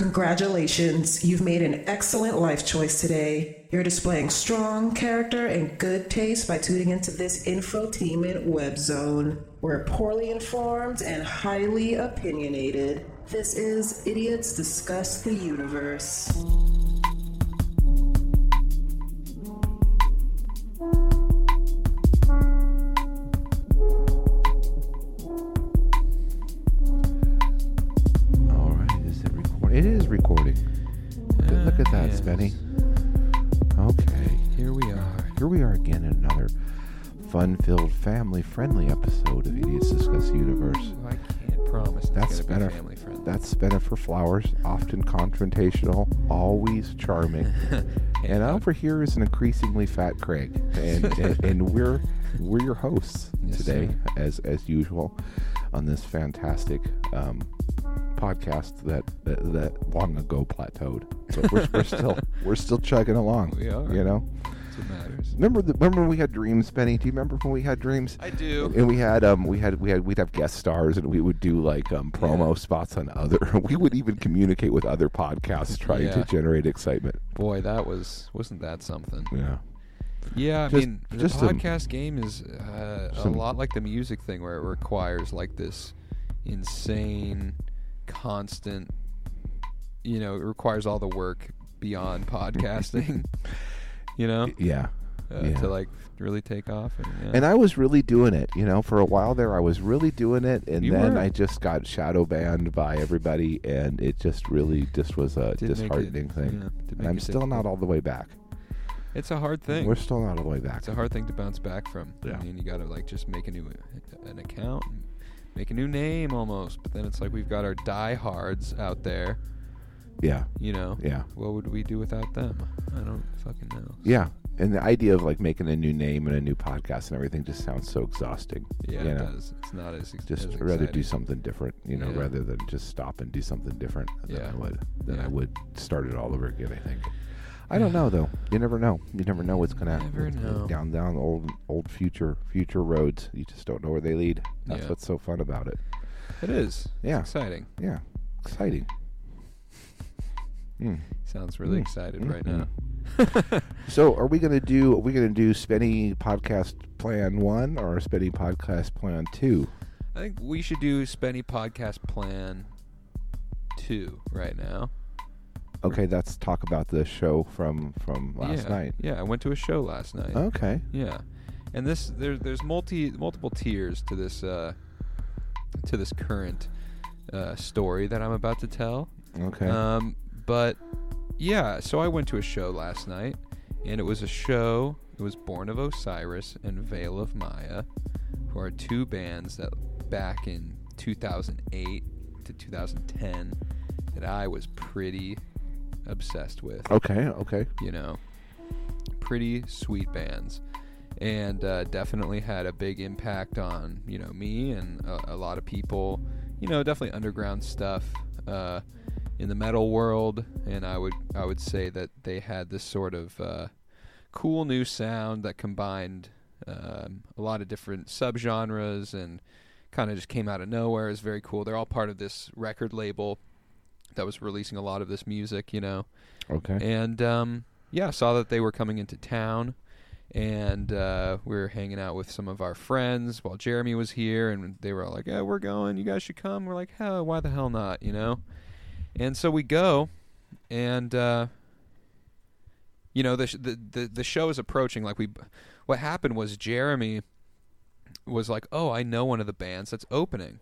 Congratulations, you've made an excellent life choice today. You're displaying strong character and good taste by tuning into this infotainment web zone. We're poorly informed and highly opinionated. This is Idiots Discuss the Universe. Recording? Look at that, ah, yes. Spenny. Okay, Here we are. here we are again in another fun-filled, family-friendly episode of Idiots Discuss the Universe. I can't promise That's better. be family friendly. That's Jennifer Flowers, often confrontational, always charming. and over here is an increasingly fat Craig, and and, and we're we're your hosts Yes, today, sir. as as usual, on this fantastic um, podcast that, that that long ago plateaued. But we're, we're still we're still chugging along. We are. You know. That's what matters. Remember the remember when we had dreams, Benny? Do you remember when we had dreams? I do. And we had um we had we had we'd have guest stars and we would do like um promo spots on other we would even communicate with other podcasts trying to generate excitement. Boy, that was wasn't that something? Yeah. Yeah, I Just- mean, the just some- podcast game is uh, a lot like the music thing, where it requires like this insane, constant. You know, it requires all the work beyond podcasting. you know, Yeah. uh, yeah. to like really take off. And, yeah. And I was really doing it, you know, for a while there I was really doing it and You then were. I just got shadow banned by everybody and it just really just was a Did make it- disheartening thing. yeah, and I'm still not all the way back. It's a hard thing. We're still not all the way back. It's a hard thing to bounce back from. Yeah. I mean, you gotta like just make a new an account, and make a new name almost. But then it's like we've got our diehards out there. yeah. You know. Yeah. What would we do without them? I don't fucking know. Yeah. And the idea of like making a new name and a new podcast and everything just sounds so exhausting. Yeah, you it does. It's not as ex- just as rather do something different, you know, Yeah. rather than just stop and do something different than Yeah. I would than I would start it all over again. I think. I don't know though. You never know. You never know what's gonna Never know. down down old old future future roads. You just don't know where they lead. That's Yeah. what's so fun about it. It is. Yeah. It's exciting. Yeah, exciting. Mm. Sounds really Mm. excited Mm, right now. So, are we gonna do? Are we gonna do Spenny podcast plan one or Spenny podcast plan two? I think we should do Spenny podcast plan two right now. Okay, let's talk about the show from from last yeah. night. Yeah, I went to a show last night. Okay. Yeah, and this there, there's multi multiple tiers to this uh, to this current uh, story that I'm about to tell. Okay. Um, but yeah, so I went to a show last night, and it was a show. It was Born of Osiris and Veil of Maya, who are two bands that back in 2008 to 2010 that I was pretty obsessed with okay. Okay. you know, pretty sweet bands, and uh, definitely had a big impact on you know me and a, a lot of people. You know, definitely underground stuff uh, in the metal world, and I would I would say that they had this sort of uh, cool new sound that combined um, a lot of different subgenres and kind of just came out of nowhere. It's very cool. They're all part of this record label that was releasing a lot of this music. You know. Okay. And um, yeah, saw that they were coming into town, and uh, we were hanging out with some of our friends while Jeremy was here, and they were all like, "Yeah, we're going. You guys should come." We're like, "Hell, why the hell not?" You know. And so we go, and uh, you know the, sh- the the the show is approaching. Like we, what happened was Jeremy was like, "Oh, I know one of the bands that's opening."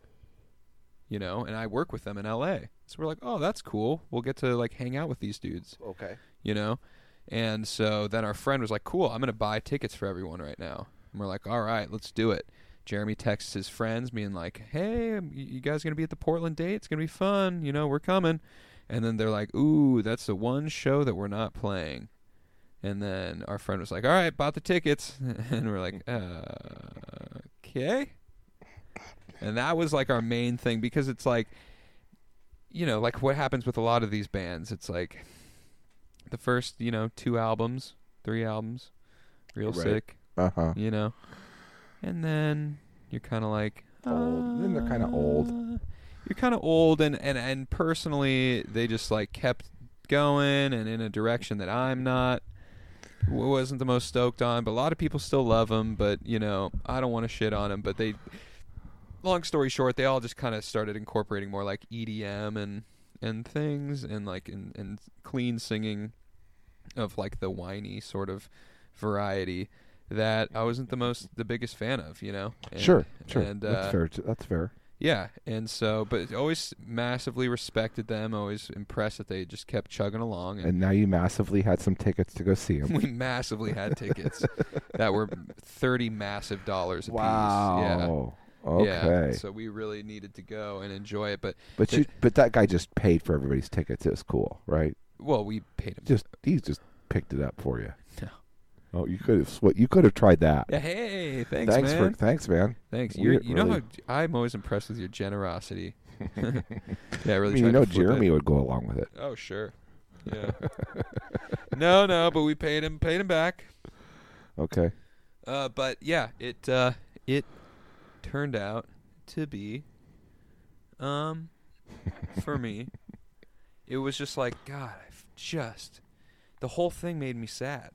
You know, and I work with them in L.A. So we're like, "Oh, that's cool. We'll get to like hang out with these dudes." okay. you know? And so then our friend was like, cool, I'm going to buy tickets for everyone right now. And we're like, all right, let's do it. Jeremy texts his friends, being like, hey, um, y- you guys going to be at the Portland date? It's going to be fun. You know, we're coming. And then they're like, ooh, that's the one show that we're not playing. And then our friend was like, all right, bought the tickets. and we're like, uh, okay. And that was like our main thing because it's like, you know, like what happens with a lot of these bands, it's like the first, you know, two albums, three albums, real Right. sick, Uh huh. you know, and then you're kind of like Old. Then they're kinda old. "Uh," you're kind of old and, and and personally they just like kept going and in a direction that I'm not wasn't the most stoked on but a lot of people still love them but you know I don't want to shit on them but they long story short they all just kind of started incorporating more like EDM and and things and like and, and clean singing of like the whiny sort of variety that I wasn't the most the biggest fan of you know and, sure, sure. and that's uh, fair. t- That's fair. yeah, and so, but always massively respected them. Always impressed that they just kept chugging along, and, And now you massively had some tickets to go see them. we massively had tickets that were thirty massive dollars a piece. Yeah. Wow. Yeah. Okay. So we really needed to go and enjoy it, but but it- you, but that guy just paid for everybody's tickets. It was cool, right? well, we paid him. Just he just picked it up for you. No. Oh, you could have what you could have tried that. Yeah, hey, thanks, thanks man. for thanks, man. thanks. we You you know how I'm always impressed with your generosity. yeah, I I really. mean, you know, flip it. Jeremy would go along with it. Oh sure. Yeah. no, no, but we paid him paid him back. Okay. Uh, but yeah, it uh, it turned out to be, um, for me, it was just like God. I've just the whole thing made me sad.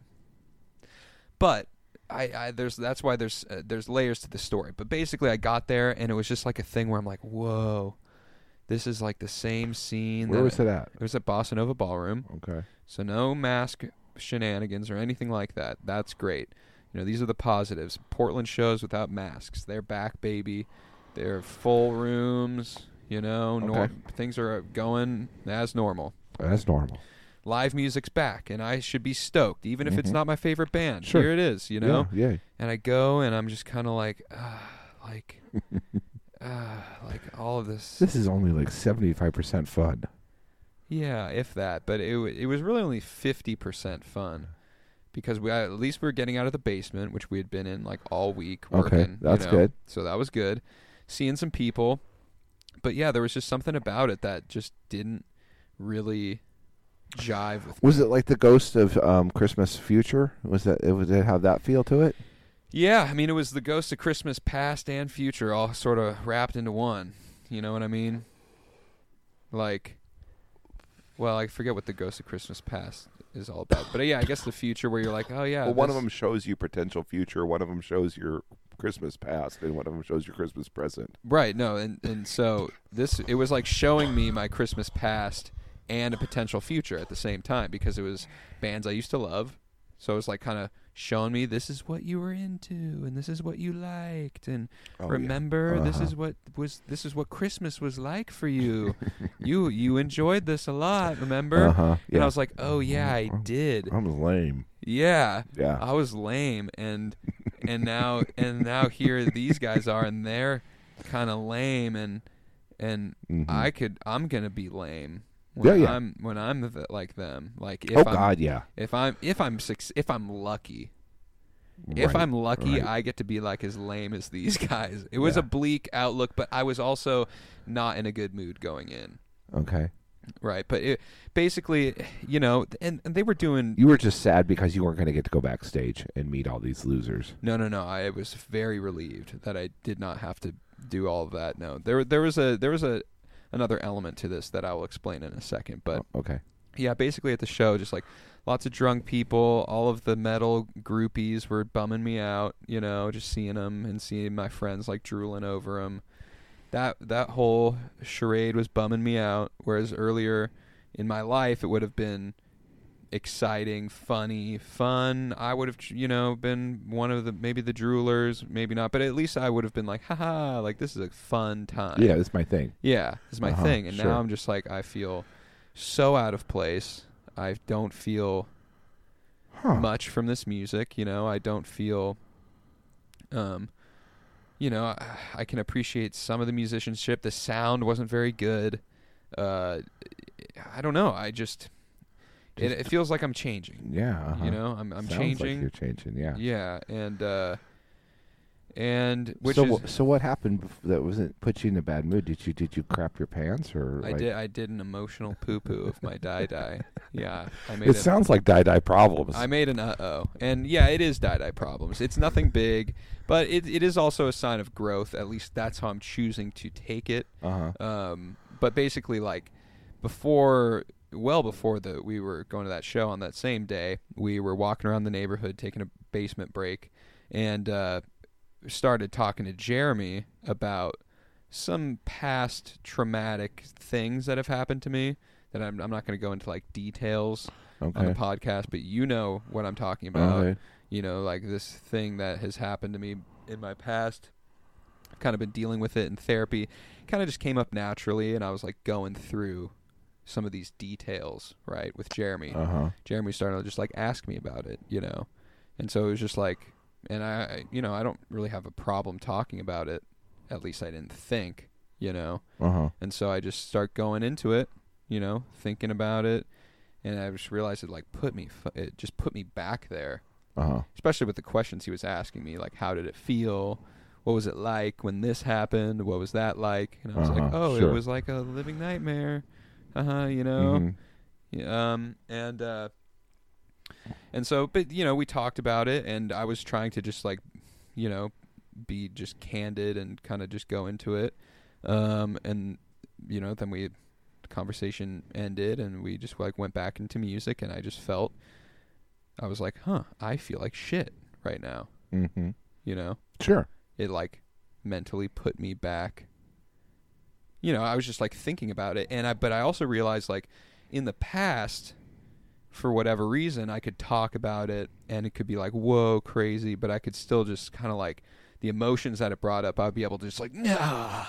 But I, I there's that's why there's uh, there's layers to the story. But basically, I got there and it was just like a thing where I'm like, whoa, this is like the same scene. Where that was it at? It was at Bossa Nova Ballroom. Okay. So no mask shenanigans or anything like that. That's great. You know, these are the positives. Portland shows without masks. They're back, baby. They're full rooms. You know, nor- Okay. things are going as normal. As normal. Live music's back, and I should be stoked, even if it's Mhm. not my favorite band. Sure. Here it is. You know, Yeah. yeah. and I go, and I'm just kind of like, ah, like, ah, like all of this. This is only like seventy-five percent fun. Yeah, if that. But it wa- it was really only fifty percent fun, because we at least we were getting out of the basement, which we had been in like all week Okay, working. you that's know. good. So that was good. Seeing some people, but yeah, there was just something about it that just didn't really jive with. Was it like the ghost of um, Christmas Future? Was that? It, was it have that feel to it? Yeah, I mean it was the ghost of Christmas past and future all sort of wrapped into one. You know what I mean? Like, well, I forget what the ghost of Christmas past is all about, but yeah, I guess the future where you're like, oh yeah, well, one of them shows you potential future. One of them shows your Christmas past, and one of them shows your Christmas present. Right, no, and and so this it was like showing me my Christmas past and a potential future at the same time because it was bands I used to love. So it was like kind of showing me this is what you were into and this is what you liked and Oh, remember this Uh-huh. is what was this is what Christmas was like for you. you you enjoyed this a lot, remember? Uh huh. And I was like, "Oh yeah, I did." I was lame. Yeah. Yeah. I was lame and and now and now here these guys are and they're kind of lame and and Mhm. I could I'm going to be lame when Yeah, yeah. I'm when I'm th- like them. Like if oh I'm God, yeah. if I'm if I'm suc if I'm lucky. If Right, I'm lucky, right. I get to be like as lame as these guys. It was Yeah. a bleak outlook, but I was also not in a good mood going in. Okay. Right, but it, basically, you know, and, and they were doing You were just sad because you weren't going to get to go backstage and meet all these losers. No, no, no. I was very relieved that I did not have to do all of that. No, there, there was a, there was a, another element to this that I will explain in a second. But Oh, okay. yeah, basically at the show, just like lots of drunk people. All of the metal groupies were bumming me out. You know, just seeing them and seeing my friends like drooling over them. That that whole charade was bumming me out. Whereas earlier in my life, it would have been exciting, funny, fun. I would have, you know, been one of the maybe the droolers, maybe not, but at least I would have been like, haha, like this is a fun time. Yeah, that's my thing. Yeah, this is my Uh-huh, thing. And sure. now I'm just like, I feel so out of place. I don't feel Huh. much from this music. You know, I don't feel, um, you know, I, I can appreciate some of the musicianship. The sound wasn't very good. Uh, I don't know. I just, Just- it feels like I'm changing. Yeah. uh-huh. You know, I'm I'm Sounds changing. Like you're changing. Yeah. Yeah, and uh, and which so, is so what happened that wasn't put you in a bad mood? Did you did you crap your pants or? I like- did I did an emotional poo poo of my die die. Yeah, I made It a- sounds like die die problems. I made an uh oh, and yeah, it is die die problems. It's nothing big, but it it is also a sign of growth. At least that's how I'm choosing to take it. uh huh. Um, but basically, like before, well before the we were going to that show on that same day, we were walking around the neighborhood taking a basement break, and uh, started talking to Jeremy about some past traumatic things that have happened to me. That I'm, I'm not going to go into like details on the podcast, but you know what I'm talking about Okay. you know, like this thing that has happened to me in my past. Kind of been dealing with it in therapy. Kind of just came up naturally, and I was like going through some of these details, right, with Jeremy. Uh huh. Jeremy started to just like ask me about it, you know, and so it was just like, and I, you know, I don't really have a problem talking about it. At least I didn't think, you know, Uh huh. and so I just start going into it, you know, thinking about it, and I just realized it like put me, it just put me back there Uh huh. especially with the questions he was asking me, like how did it feel? What was it like when this happened? What was that like? And I was like, Uh-huh, oh, sure. it was like a living nightmare. Uh huh. You know. Mhm. Yeah, Um. And uh. And so, but you know, we talked about it, and I was trying to just like, you know, be just candid and kind of just go into it. Um. And you know, then we conversation ended, and we just like went back into music, and I just felt. I was like, huh, I feel like shit right now. Mm-hmm. You know, Sure. it like mentally put me back. You know, I was just like thinking about it, and I but I also realized like in the past, for whatever reason, I could talk about it, and it could be like whoa crazy, but I could still just kind of like the emotions that it brought up. I'd be able to just like nah,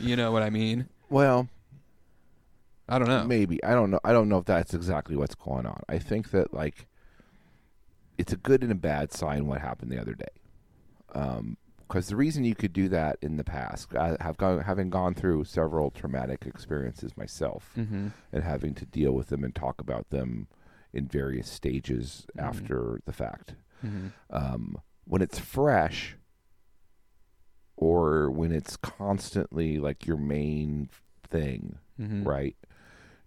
you know what I mean? Well, I don't know. maybe I don't know. I don't know if that's exactly what's going on. I think that like it's a good and a bad sign what happened the other day. Um, because the reason you could do that in the past, I have gone having gone through several traumatic experiences myself, Mm-hmm. and having to deal with them and talk about them in various stages Mhm. after the fact. Mm-hmm. um, when it's fresh or when it's constantly like your main thing, Mm-hmm. right?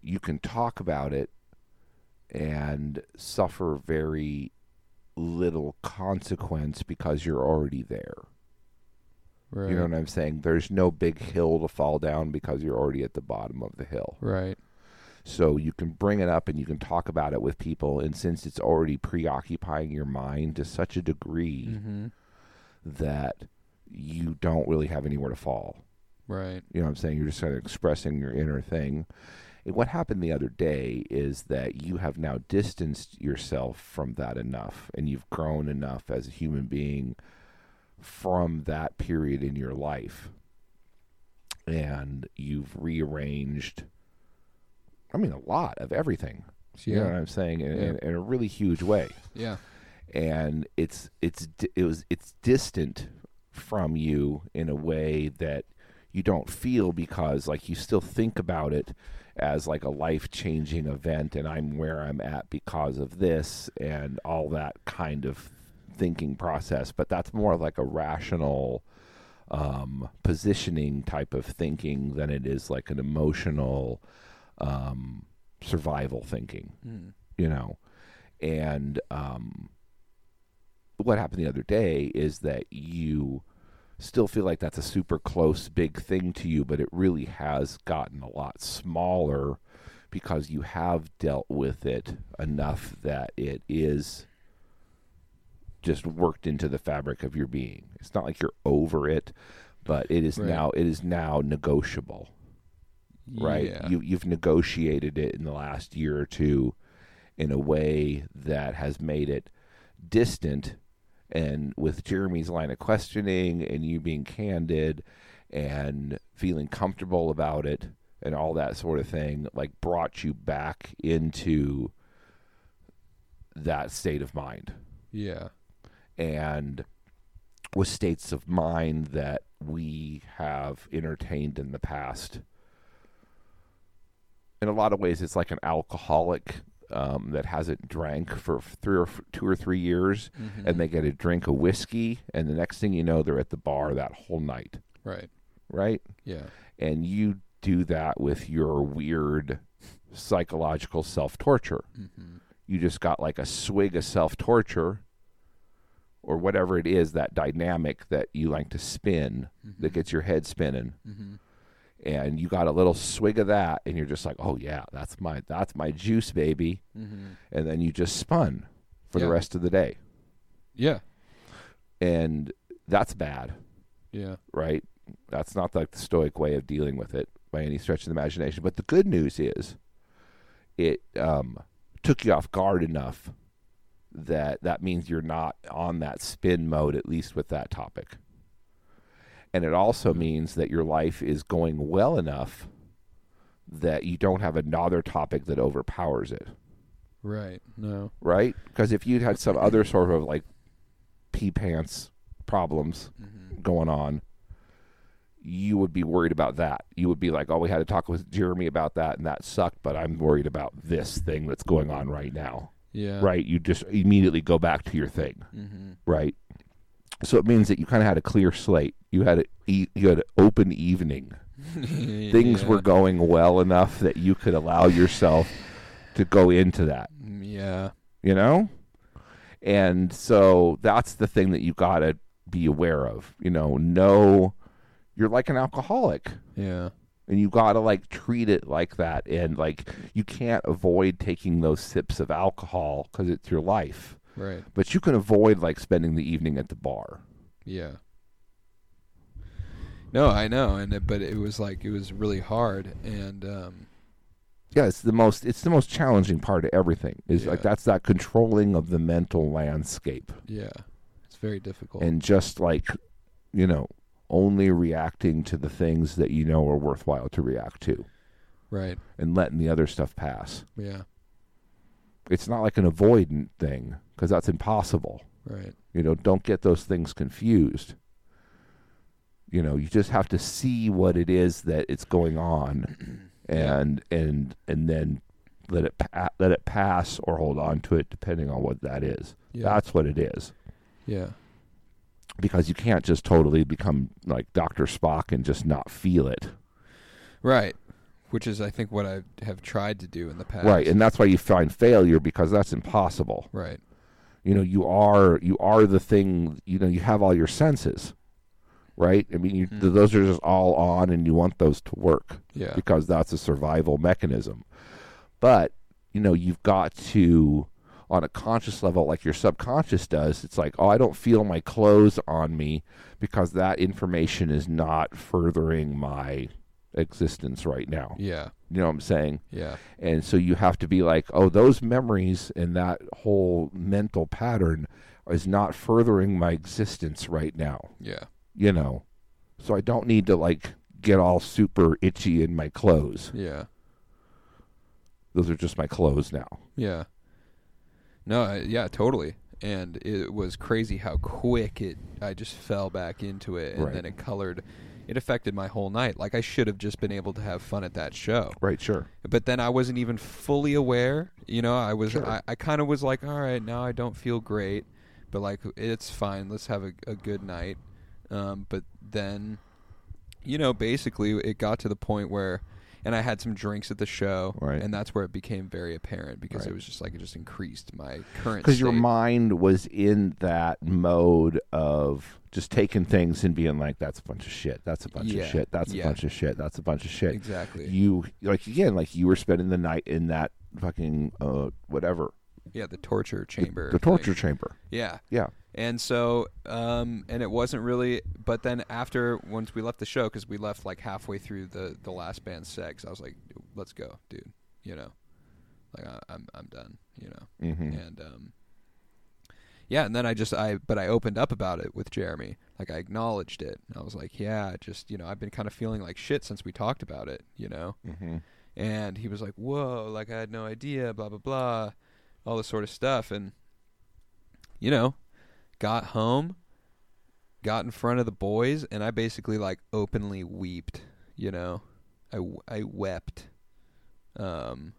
You can talk about it and suffer very little consequence because you're already there. Right. You know what I'm saying? There's no big hill to fall down because you're already at the bottom of the hill. right. So you can bring it up and you can talk about it with people. And since it's already preoccupying your mind to such a degree Mm-hmm. that you don't really have anywhere to fall. Right. You know what I'm saying? You're just kind of expressing your inner thing. And what happened the other day is that you have now distanced yourself from that enough and you've grown enough as a human being from that period in your life. And you've rearranged, I mean, a lot of everything. You know what I'm saying? In, Yeah. in, in a really huge way Yeah. and it's it's it was it's distant from you in a way that you don't feel because like you still think about it as like a life-changing event and I'm where I'm at because of this and all that kind of thinking process but that's more like a rational um, positioning type of thinking than it is like an emotional um, survival thinking Mm. you know and um what happened the other day is that you still feel like that's a super close big thing to you but it really has gotten a lot smaller because you have dealt with it enough that it is just worked into the fabric of your being it's not like you're over it but it is Right. now it is now negotiable right? Yeah. You you've negotiated it in the last year or two in a way that has made it distant and with Jeremy's line of questioning and you being candid and feeling comfortable about it and all that sort of thing like brought you back into that state of mind yeah. And with states of mind that we have entertained in the past. In a lot of ways, it's like an alcoholic um, that hasn't drank for three or f- two or three years, Mhm. and they get a drink of whiskey, and the next thing you know, they're at the bar that whole night, right. right? Yeah. And you do that with your weird psychological self torture. hmm You just got like a swig of self torture, or whatever it is that dynamic that you like to spin that gets your head spinning. hmm and you got a little swig of that and you're just like oh yeah that's my that's my juice baby. Hmm and then you just spun for the rest of the day. Yeah. and that's bad. Yeah. right? That's not like the stoic way of dealing with it by any stretch of the imagination. But the good news is it um, took you off guard enough that that means you're not on that spin mode at least with that topic and it also means that your life is going well enough that you don't have another topic that overpowers it Right. No. right because if you'd had some other sort of like pee pants problems hmm going on, you would be worried about that. You would be like, "Oh, we had to talk with Jeremy about that, and that sucked." But I'm worried about this thing that's going on right now. Yeah. Right? You just immediately go back to your thing. hmm Right? So it means that you kind of had a clear slate. You had a you had an open evening. Things were going well enough that you could allow yourself to go into that. Mm, Yeah. You know, and so that's the thing that you got to be aware of. You know, know you're like an alcoholic Yeah. And you got to like treat it like that and like you can't avoid taking those sips of alcohol cuz it's your life Right. but you can avoid like spending the evening at the bar Yeah. No, I know, and it, but it was like it was really hard, and um, yeah it's the most it's the most challenging part of everything is like Yeah. that's that controlling of the mental landscape yeah, it's very difficult. and just like you know only reacting to the things that you know are worthwhile to react to right. and letting the other stuff pass Yeah. it's not like an avoidant thing because that's impossible Right. You know, don't get those things confused. You know, you just have to see what it is that it's going on, Yeah. and and and then let it pa- let it pass or hold on to it depending on what that is. Yeah. That's what it is. yeah. Because you can't just totally become like Doctor Spock and just not feel it, Right. Which is, I think, what I have tried to do in the past. right? And that's why you find failure because that's impossible. right. you know you are you are the thing you know you have all your senses right i mean you, Mhm. those are just all on and you want those to work Yeah. because that's a survival mechanism but you know you've got to on a conscious level like your subconscious does it's like oh i don't feel my clothes on me because that information is not furthering my existence right now Yeah. you know what i'm saying Yeah. and so you have to be like, oh, those memories and that whole mental pattern is not furthering my existence right now, Yeah. you know. So I don't need to like get all super itchy in my clothes. Yeah. Those are just my clothes now. Yeah. No, I, yeah, totally. And it was crazy how quick it I just fell back into it and Right. then it colored it affected my whole night. Like I should have just been able to have fun at that show. Right, sure. But then I wasn't even fully aware, you know, I was Sure. I, I kind of was like, all right, now I don't feel great, but like it's fine. Let's have a, a good night. Um, but then you know, basically it got to the point where and I had some drinks at the show, Right. and that's where it became very apparent because Right. it was just like it just increased my current Because your mind was in that mode of just taking things and being like, that's a bunch of shit. That's a bunch Yeah, of shit. That's yeah. a bunch of shit. That's a bunch of shit. exactly. You, like, again, like you were spending the night in that fucking, uh, whatever, yeah, the torture chamber. the torture thing. chamber. Yeah. Yeah. And so, um, and it wasn't really. But then after, once we left the show, because we left like halfway through the the last band sex, I was like, "Let's go, dude." You know, like I, I'm I'm done. You know, Mm-hmm. and um, yeah. And then I just I but I opened up about it with Jeremy. Like I acknowledged it. I was like, "Yeah, just you know, I've been kind of feeling like shit since we talked about it." You know, Mm-hmm. and he was like, "Whoa, like I had no idea, blah blah blah, all this sort of stuff." And you know, got home, got in front of the boys, and I basically like openly weeped. You know, I, I wept. Um,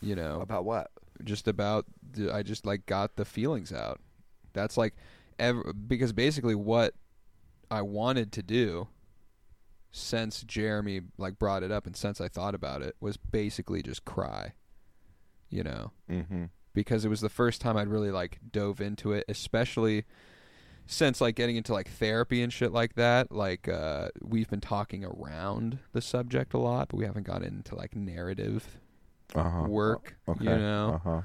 You know, About what? just about the, I just like got the feelings out. That's like ever because basically what I wanted to do since Jeremy like brought it up and since I thought about it was basically just cry. You know, Mm-hmm. because it was the first time I'd really like dove into it, especially since like getting into like therapy and shit like that. Like uh we've been talking around the subject a lot, but we haven't gotten into like narrative Uh-huh. work, Okay. you know. Uh-huh.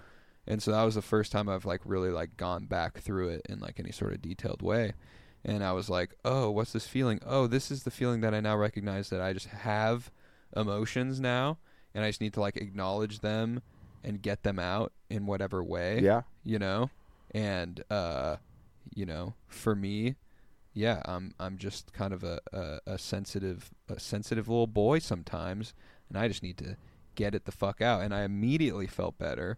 And so that was the first time I've like really like gone back through it in like any sort of detailed way. And I was like, "Oh, what's this feeling? Oh, this is the feeling that I now recognize that I just have emotions now and I just need to like acknowledge them and get them out in whatever way." Yeah. You know? And uh you know, for me, yeah, I'm I'm just kind of a, a, a sensitive a sensitive little boy sometimes and I just need to get it the fuck out and I immediately felt better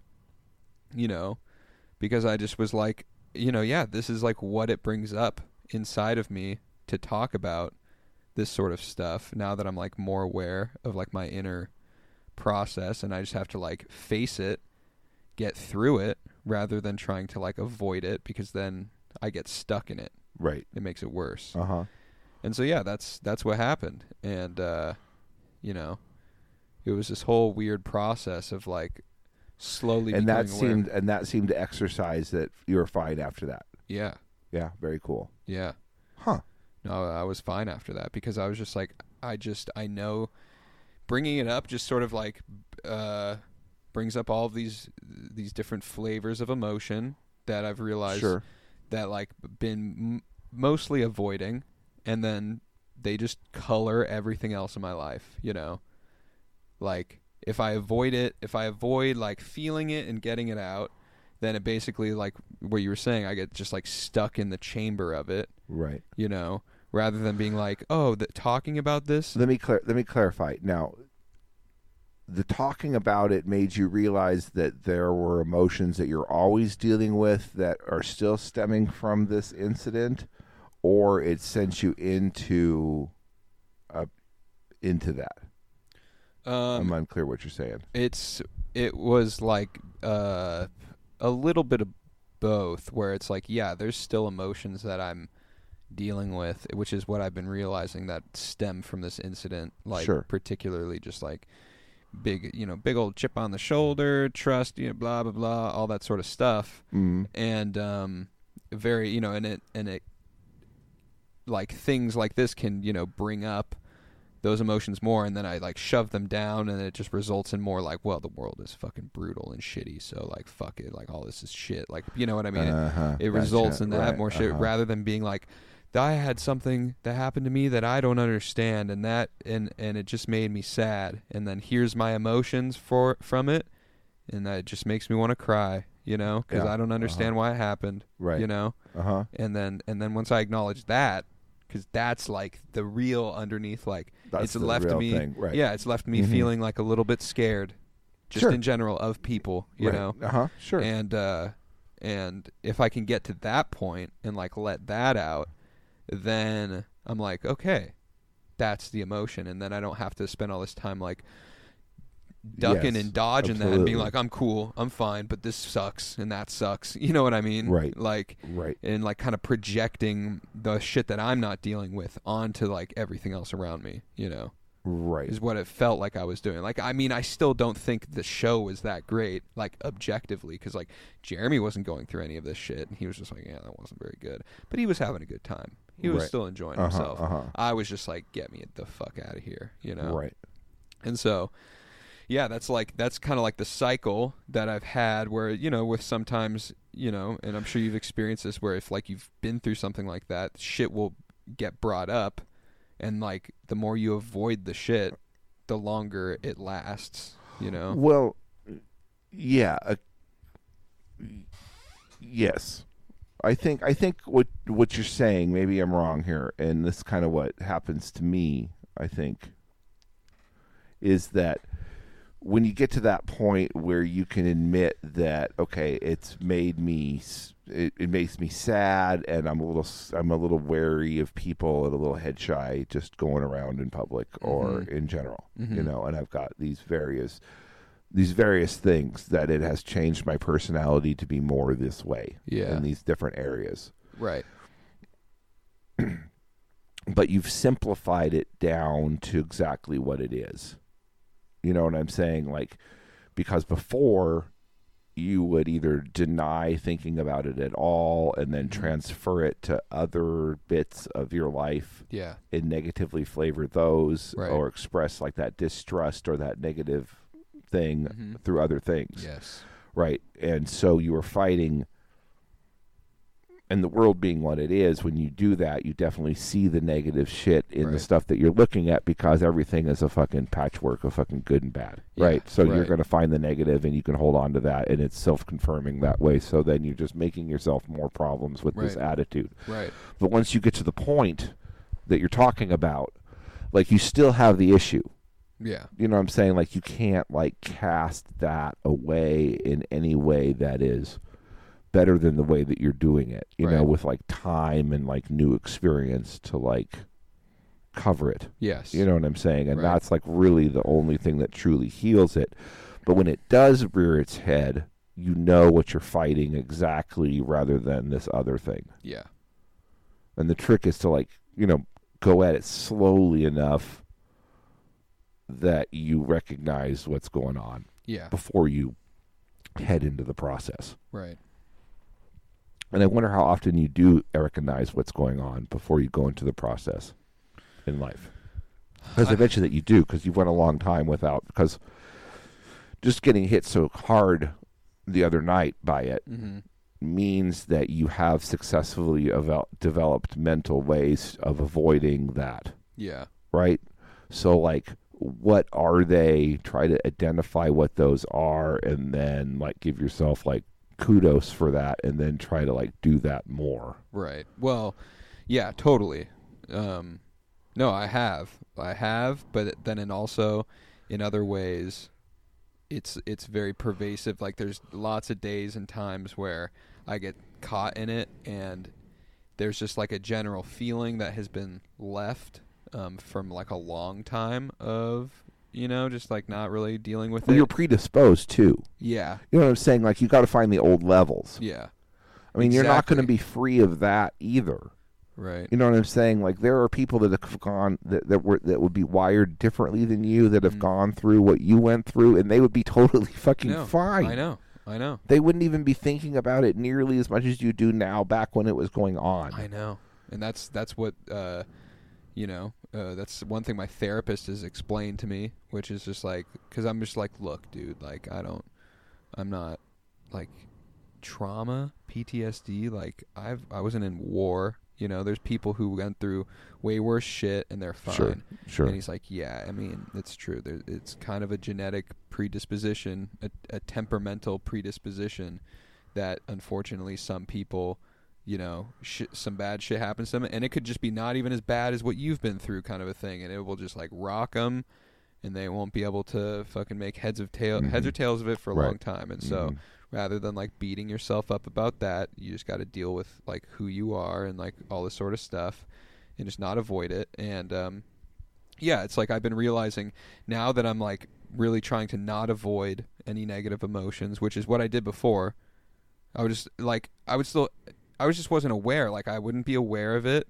you know, because I just was like, you know, yeah, this is like what it brings up inside of me to talk about this sort of stuff now that I'm like more aware of like my inner process and I just have to like face it, get through it rather than trying to like avoid it because then I get stuck in it. Right. It makes it worse. Uh-huh. And so yeah, that's that's what happened. And uh you know, it was this whole weird process of like slowly And that becoming aware. seemed and that seemed to exercise that you were fine after that. yeah. Yeah, very cool. Yeah. Huh. No, I was fine after that because I was just like, I just, I know bringing it up just sort of like uh, brings up all of these these different flavors of emotion that I've realized Sure. that like been m- mostly avoiding, and then they just color everything else in my life. You know, like if I avoid it, if I avoid like feeling it and getting it out, then it basically like what you were saying, I get just like stuck in the chamber of it Right. you know, rather than being like, oh, the, talking about this. Let me clar- let me clarify. Now, the talking about it made you realize that there were emotions that you're always dealing with that are still stemming from this incident, or it sent you into uh, into that. Um, I'm unclear what you're saying. it's it was like uh, a little bit of both, where it's like, yeah, there's still emotions that I'm dealing with, which is what I've been realizing that stem from this incident, like Sure. particularly just like big, you know, big old chip on the shoulder, trust, you know, blah blah blah, all that sort of stuff. Mm. and um very you know and it and it like things like this can you know bring up those emotions more and then I like shove them down and it just results in more like well the world is fucking brutal and shitty so like fuck it like all this is shit like you know what I mean It- Uh-huh. it results Gotcha. in that Right. more shit Uh-huh. rather than being like I had something that happened to me that I don't understand and that and and it just made me sad and then here's my emotions for from it and that just makes me want to cry you know because Yeah. I don't understand why it happened Right. you know Uh huh. and then and then once I acknowledge that because that's like the real underneath like That's it's left me thing. Right. yeah it's left me Mhm. feeling like a little bit scared just Sure. in general of people you right. know Uh huh. Sure. and uh and if I can get to that point and like let that out then I'm like okay that's the emotion and then I don't have to spend all this time like ducking Yes, and dodging that and being like I'm cool I'm fine but this sucks and that sucks you know what I mean Right. like right. and like kind of projecting the shit that I'm not dealing with onto like everything else around me, you know, Right. is what it felt like I was doing. Like, I mean, I still don't think the show was that great, like objectively, because like Jeremy wasn't going through any of this shit, and he was just like, yeah, that wasn't very good, but he was having a good time. He was Right. still enjoying Uh-huh, himself. uh-huh. I was just like, get me the fuck out of here, you know. Right. And so, yeah, that's like that's kind of like the cycle that I've had where you know with sometimes you know, and I'm sure you've experienced this where if like you've been through something like that, shit will get brought up, and like the more you avoid the shit, the longer it lasts. You know. Well, yeah. Uh, yes, I think I think what what you're saying. Maybe I'm wrong here, and this is kind of what happens to me. I think is that when you get to that point where you can admit that okay, it's made me. It, it makes me sad, and I'm a little. I'm a little wary of people and a little head shy, just going around in public or Mhm. in general. You Mhm. know, and I've got these various these various things that it has changed my personality to be more this way Yeah. in these different areas. Right. But you've simplified it down to exactly what it is. You know what I'm saying? Like because before you would either deny thinking about it at all and then Mhm. transfer it to other bits of your life Yeah. and negatively flavor those Right. or express like that distrust or that negative thing Mhm. through other things. Yes. Right. And so you are fighting and the world being what it is, when you do that, you definitely see the negative shit in the stuff that you're looking at because everything is a fucking patchwork of fucking good and bad. Yeah, right. So you're going to find the negative and you can hold on to that and it's self confirming that way. So then you're just making yourself more problems with this attitude. Right. But once you get to the point that you're talking about, like you still have the issue. Yeah. You know what I'm saying? Like you can't like cast that away in any way that is better than the way that you're doing it. You know, with like time and like new experience to like cover it. Yes. You know what I'm saying? And Right. that's like really the only thing that truly heals it. But when it does rear its head, you know what you're fighting exactly rather than this other thing. Yeah. And the trick is to like, you know, go at it slowly enough that you recognize what's going on Yeah. before you head into the process. Right. And I wonder how often you do recognize what's going on before you go into the process in life. Because I bet you that you do, because you've went a long time without. Because just getting hit so hard the other night by it Mm-hmm. means that you have successfully evel- developed mental ways of avoiding that. Yeah. right? So, like, what are they? Try to identify what those are, and then like give yourself like kudos for that, and then try to like do that more. Right. Well, yeah, totally. Um, no, I have, I have, but then and also in other ways, it's it's very pervasive. Like there's lots of days and times where I get caught in it, and there's just like a general feeling that has been left um, from like a long time of you know just like not really dealing with Well, it. you're predisposed too. yeah. You know what I'm saying? Like, you got to find the old levels. Yeah. I mean, you're not going to be free of that either. Right. You know what I'm saying? Like, there are people that have gone that that were that would be wired differently than you that have Mhm. gone through what you went through, and they would be totally fucking No, fine. I know. I know. They wouldn't even be thinking about it nearly as much as you do now. Back when it was going on. I know, and that's that's what uh, you know. Uh, that's one thing my therapist has explained to me, which is just like, because I'm just like, look, dude, like I don't, I'm not like trauma, PTSD. Like I've I wasn't in war. You know, there's people who went through way worse shit and they're fine. Sure, sure. And he's like, yeah, I mean, it's true. There, it's kind of a genetic predisposition, a, a temperamental predisposition that unfortunately some people, you know, sh- some bad shit happens to them, and it could just be not even as bad as what you've been through, kind of a thing, and it will just like rock them, and they won't be able to fucking make heads of tail heads or tails of it for a Right. long time. And so, Mhm. rather than like beating yourself up about that, you just got to deal with like who you are and like all this sort of stuff, and just not avoid it. And um, yeah, it's like I've been realizing now that I'm like really trying to not avoid any negative emotions, which is what I did before. I would just like I would still I was just wasn't aware. Like I wouldn't be aware of it.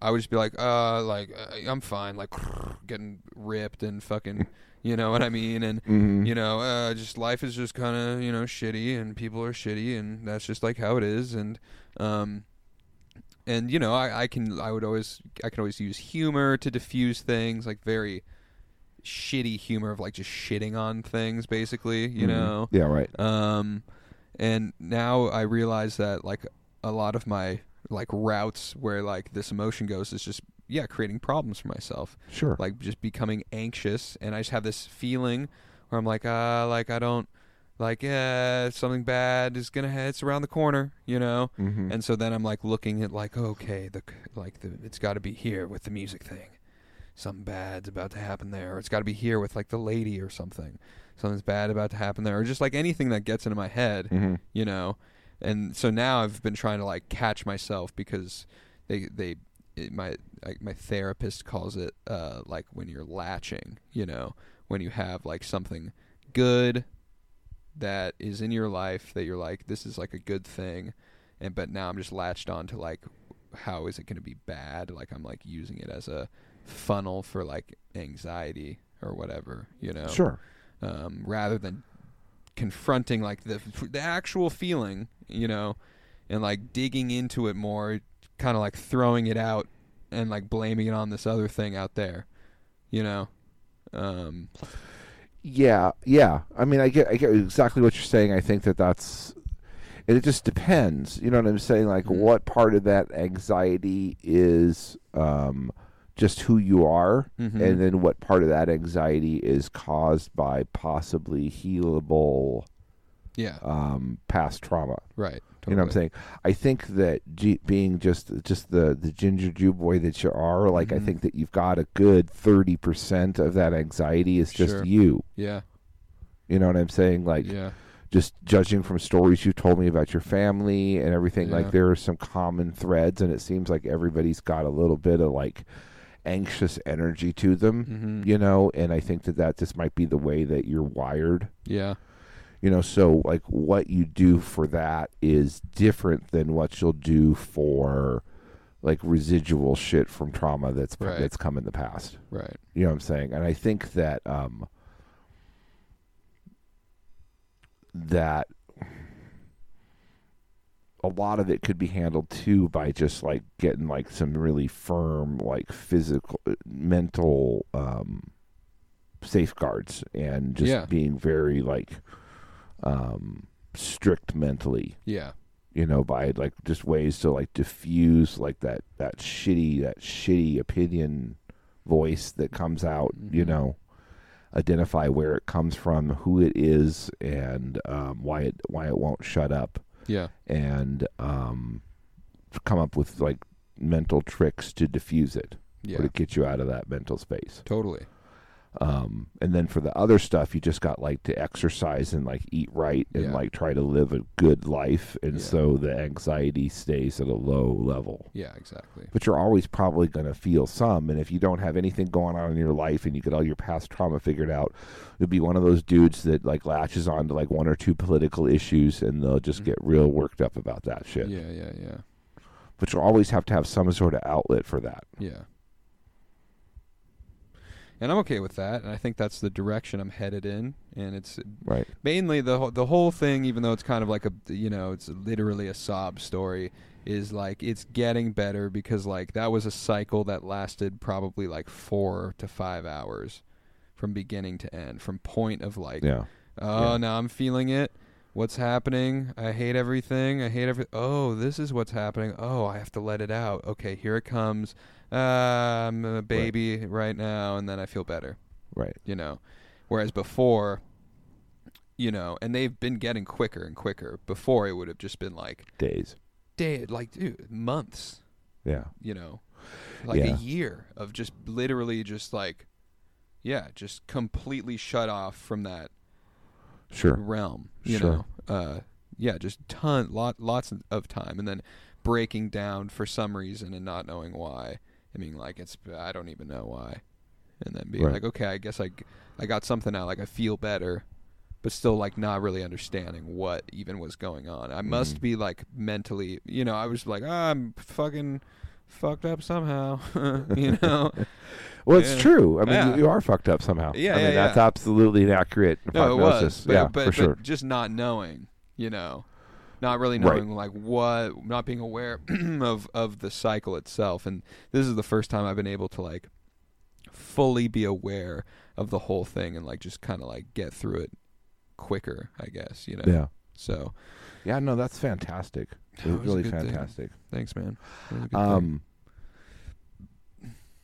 I would just be like, uh, like uh, I'm fine, like getting ripped and fucking, you know what I mean, and Mhm. you know, uh, just life is just kind of you know shitty, and people are shitty, and that's just like how it is, and um, and you know, I, I can I would always I can always use humor to diffuse things, like very shitty humor of like just shitting on things, basically, you Mhm. know, Yeah, right. um, and now I realize that like a lot of my like routes where like this emotion goes is just yeah creating problems for myself Sure. like just becoming anxious and I just have this feeling where I'm like uh like I don't like yeah something bad is gonna ha- it's around the corner you know Mhm. and so then I'm like looking at like okay the like the it's got to be here with the music thing something bad's about to happen there or it's got to be here with like the lady or something something's bad about to happen there or just like anything that gets into my head Mhm. you know and so now i've been trying to like catch myself because they they it, my like my therapist calls it uh like when you're latching you know when you have like something good that is in your life that you're like this is like a good thing and but now I'm just latched on to like how is it going to be bad like I'm like using it as a funnel for like anxiety or whatever you know Sure. um, rather than confronting like the the actual feeling, you know, and like digging into it more, kind of like throwing it out and like blaming it on this other thing out there, you know. Um, Yeah, yeah. I mean, I get, I get exactly what you're saying. I think that that's, it just depends. You know what I'm saying? Like, Mhm. what part of that anxiety is um, just who you are, Mhm. and then what part of that anxiety is caused by possibly healable yeah, um, past trauma. right. You know what I'm saying? I think that G- being just just the the ginger Jew boy that you are, like I Mhm. think that you've got a good thirty percent of that anxiety is just Sure. you. Yeah, You know what I'm saying? Like yeah, just judging from stories you told me about your family and everything, Yeah. like there are some common threads, and it seems like everybody's got a little bit of like anxious energy to them. hmm You know, and I think that that just might be the way that you're wired yeah, you know so like what you do for that is different than what you'll do for like residual shit from trauma that's Right. that's come in the past right. you know what i'm saying and i think that um that a lot of it could be handled too by just like getting like some really firm like physical mental um safeguards and just Yeah. being very like um strict mentally Yeah, you know by like just ways to like diffuse like that that shitty that shitty opinion voice that comes out you Mhm. know identify where it comes from who it is and um, why it why it won't shut up yeah, and um, come up with like mental tricks to diffuse it yeah. or to get you out of that mental space Totally. Um, and then for the other stuff you just got like to exercise and like eat right and Yeah. like try to live a good life and Yeah. so the anxiety stays at a low level Yeah, exactly. but you're always probably going to feel some and if you don't have anything going on in your life and you get all your past trauma figured out you'll be one of those dudes that like latches on to like one or two political issues and they'll just Mhm. get real worked up about that shit Yeah, yeah, yeah, but you'll always have to have some sort of outlet for that yeah. And I'm okay with that, and I think that's the direction I'm headed in, and it's right mainly the whole- the whole thing even though it's kind of like a you know it's literally a sob story is like it's getting better because like that was a cycle that lasted probably like 4 to 5 hours from beginning to end from point of like yeah oh Yeah. now I'm feeling it what's happening? I hate everything. I hate every oh this is what's happening. Oh I have to let it out. Okay here it comes. Uh, I'm a baby right now and then I feel better. Right. You know. Whereas before, you know, and they've been getting quicker and quicker. Before it would have just been like days. Day, like dude, months, yeah. You know, like Yeah. a year of just literally just like, yeah, just completely shut off from that sure realm, you Sure. know. Uh, yeah, just ton, lot, lots of time, and then breaking down for some reason and not knowing why. I mean, like it's I don't even know why, and then being Right. like, okay, I guess I I got something out. Like I feel better, but still like not really understanding what even was going on. I must Mhm. be like mentally, you know, I was like, ah, I'm fucking fucked up somehow, you know. well it's Yeah. true i mean Yeah. you, you are fucked up somehow Yeah, i mean yeah, that's absolutely an accurate No, it was, but, yeah but, for sure but just not knowing, you know, not really Right. knowing like what, not being aware of of the cycle itself. And this is the first time I've been able to like fully be aware of the whole thing and like just kind of like get through it quicker, I guess, you know. yeah So yeah no that's fantastic That It's was really good thing. fantastic thanks, man. Was good thing. Um.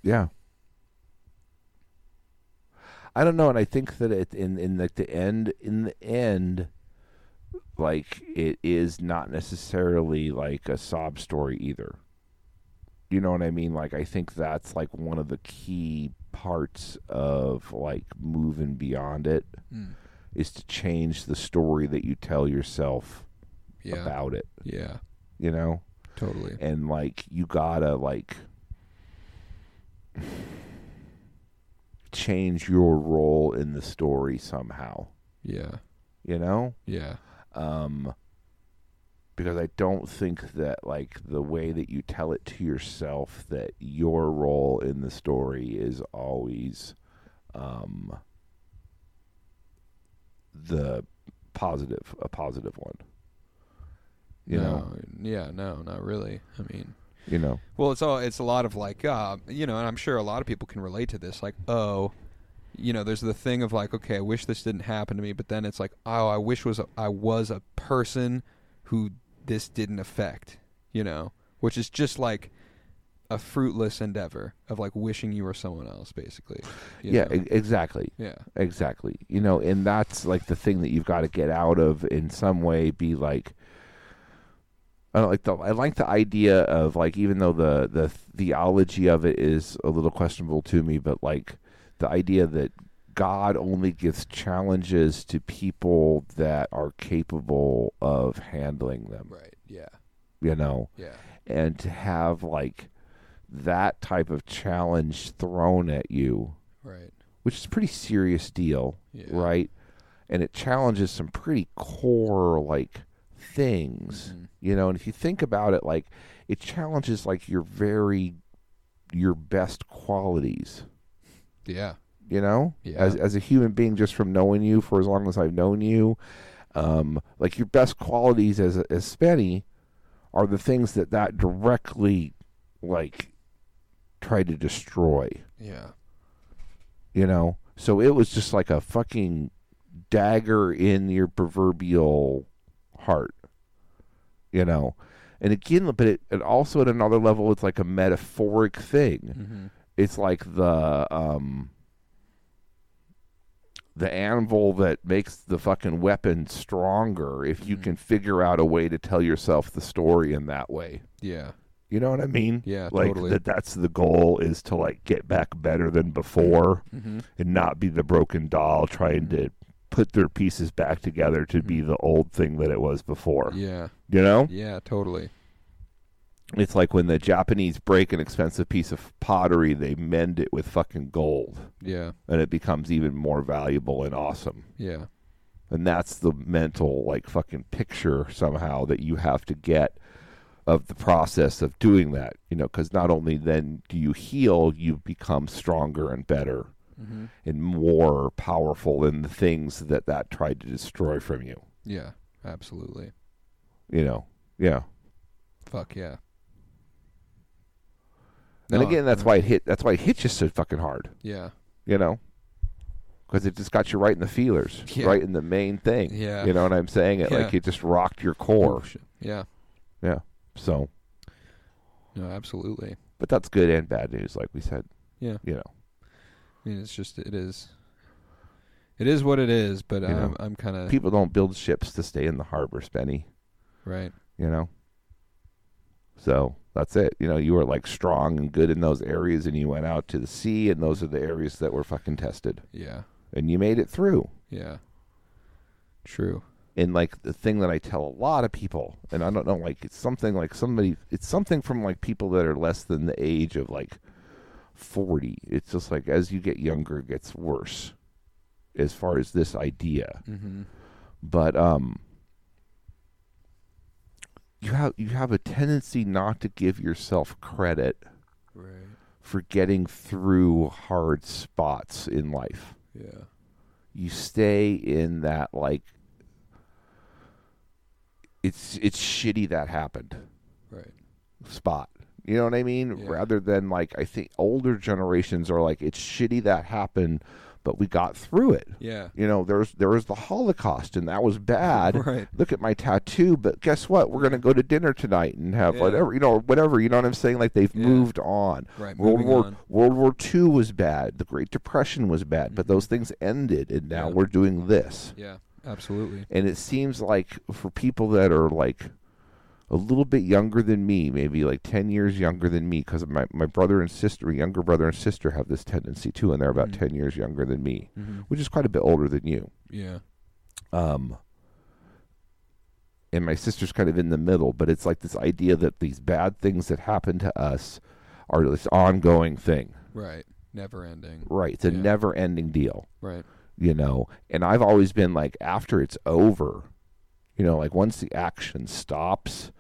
Yeah. I don't know, and I think that it in in like the end in the end, like it is not necessarily like a sob story either. You know what I mean? Like I think that's like one of the key parts of like moving beyond it Mm. is to change the story that you tell yourself yeah, about it. yeah, You know? totally. and like you gotta like change your role in the story somehow Yeah. you know? Yeah. um, because I don't think that like the way that you tell it to yourself that your role in the story is always um, the positive, a positive one. You no, know, Yeah. No. Not really. I mean. you know, Well, it's all it's a lot of like uh, you know, and I'm sure a lot of people can relate to this. Like, oh, you know, there's the thing of like, okay, I wish this didn't happen to me, but then it's like, oh, I wish was a, I was a person who this didn't affect. You know, which is just like a fruitless endeavor of like wishing you were someone else, basically. yeah, e- exactly. yeah, Exactly. You know, and that's like the thing that you've got to get out of in some way. Be like, I don't like the. I like the idea of like, even though the the theology of it is a little questionable to me, but like the idea that God only gives challenges to people that are capable of handling them. right. Yeah, You know, yeah, and to have like that type of challenge thrown at you right. which is a pretty serious deal, Yeah. right? And it challenges some pretty core like things, Mhm. you know. And if you think about it, like it challenges like your very your best qualities, Yeah, you know, Yeah. as as a human being, just from knowing you for as long as I've known you, um, like your best qualities as as Spenny are the things that that directly like try to destroy yeah, you know so it was just like a fucking dagger in your proverbial heart you know? And again but it, it also at another level it's like a metaphoric thing. Hmm it's like the um the anvil that makes the fucking weapon stronger if you Mhm. can figure out a way to tell yourself the story in that way. Yeah, you know what i mean? Yeah, like totally. that that's the goal is to like get back better than before hmm and not be the broken doll trying to put their pieces back together to be the old thing that it was before. Yeah, You know? yeah, totally. It's like when the Japanese break an expensive piece of pottery, they mend it with fucking gold Yeah, and it becomes even more valuable and awesome. yeah, And that's the mental like fucking picture somehow that you have to get of the process of doing that, you know, cuz not only then do you heal, you become stronger and better hmm and more powerful than the things that that tried to destroy from you. yeah, absolutely. You know, yeah. Fuck yeah. And No, again, that's uh, why it hit. That's why it hit you so fucking hard. Yeah, You know, because it just got you right in the feelers, Yeah. right in the main thing. yeah. You know what I'm saying? It like it just rocked your core. Shit. Yeah, So, no, absolutely. but that's good and bad news, like we said. Yeah. You know, I mean, it's just it is. It is what it is, but You um, I'm I'm kind of people don't build ships to stay in the harbor, Spenny. right. You know. So that's it. You know, you were like strong and good in those areas, and you went out to the sea, and those are the areas that were fucking tested, Yeah, and you made it through. yeah. True. and like the thing that I tell a lot of people, and I don't know, like it's something like somebody, it's something from like people that are less than the age of like 40. It's just like as you get younger, it gets worse as far as this idea. Mm-hmm. But, um, you have you have a tendency not to give yourself credit Right. for getting through hard spots in life. Yeah. you stay in that like it's it's shitty that happened Right. spot. You know what I mean? Yeah. Rather than like I think older generations are like it's shitty that happened, but we got through it. Yeah. You know, there's there was the Holocaust and that was bad. Right. Look at my tattoo, but guess what? We're gonna go to dinner tonight and have Yeah. whatever you know, whatever. You know what I'm saying? Like they've Yeah. moved on. Right. World moving War on. World War Two was bad. The Great Depression was bad, but Mhm. those things ended, and now Yeah. we're doing this. Yeah. Absolutely. And it seems like for people that are like a little bit younger than me, maybe like ten years younger than me, because my my brother and sister, younger brother and sister, have this tendency too, and they're about Mhm. ten years younger than me, Mm-hmm. which is quite a bit older than you. Yeah. Um, and my sister's kind of in the middle, but it's like this idea that these bad things that happen to us are this ongoing thing. Right. Never ending. Right. It's a Yeah. never ending deal. Right. you know. And I've always been like, after it's over, you know, like once the action stops,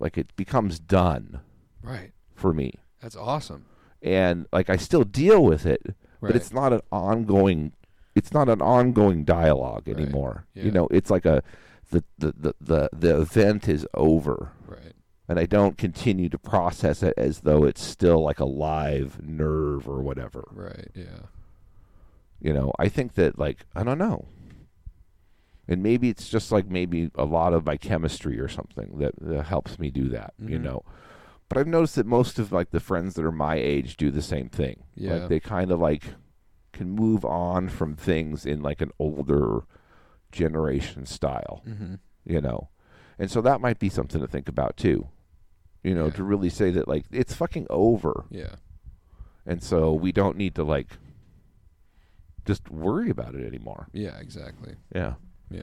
like it becomes done Right. for me. That's awesome. And like I still deal with it, Right. but it's not an ongoing it's not an ongoing dialogue Right. anymore. Yeah. You know, it's like a the, the, the, the, the event is over right. and I don't continue to process it as though it's still like a live nerve or whatever. Right. Yeah. You know, I think that like I don't know. And maybe it's just like maybe a lot of my chemistry or something that, that helps me do that, you Mhm. know. But I've noticed that most of like the friends that are my age do the same thing. Yeah. Like they kind of like can move on from things in like an older generation style, Mm-hmm. you know. And so that might be something to think about too. You know, Yeah. to really say that like it's fucking over. Yeah. And so we don't need to like just worry about it anymore. Yeah. Exactly. Yeah. Yeah.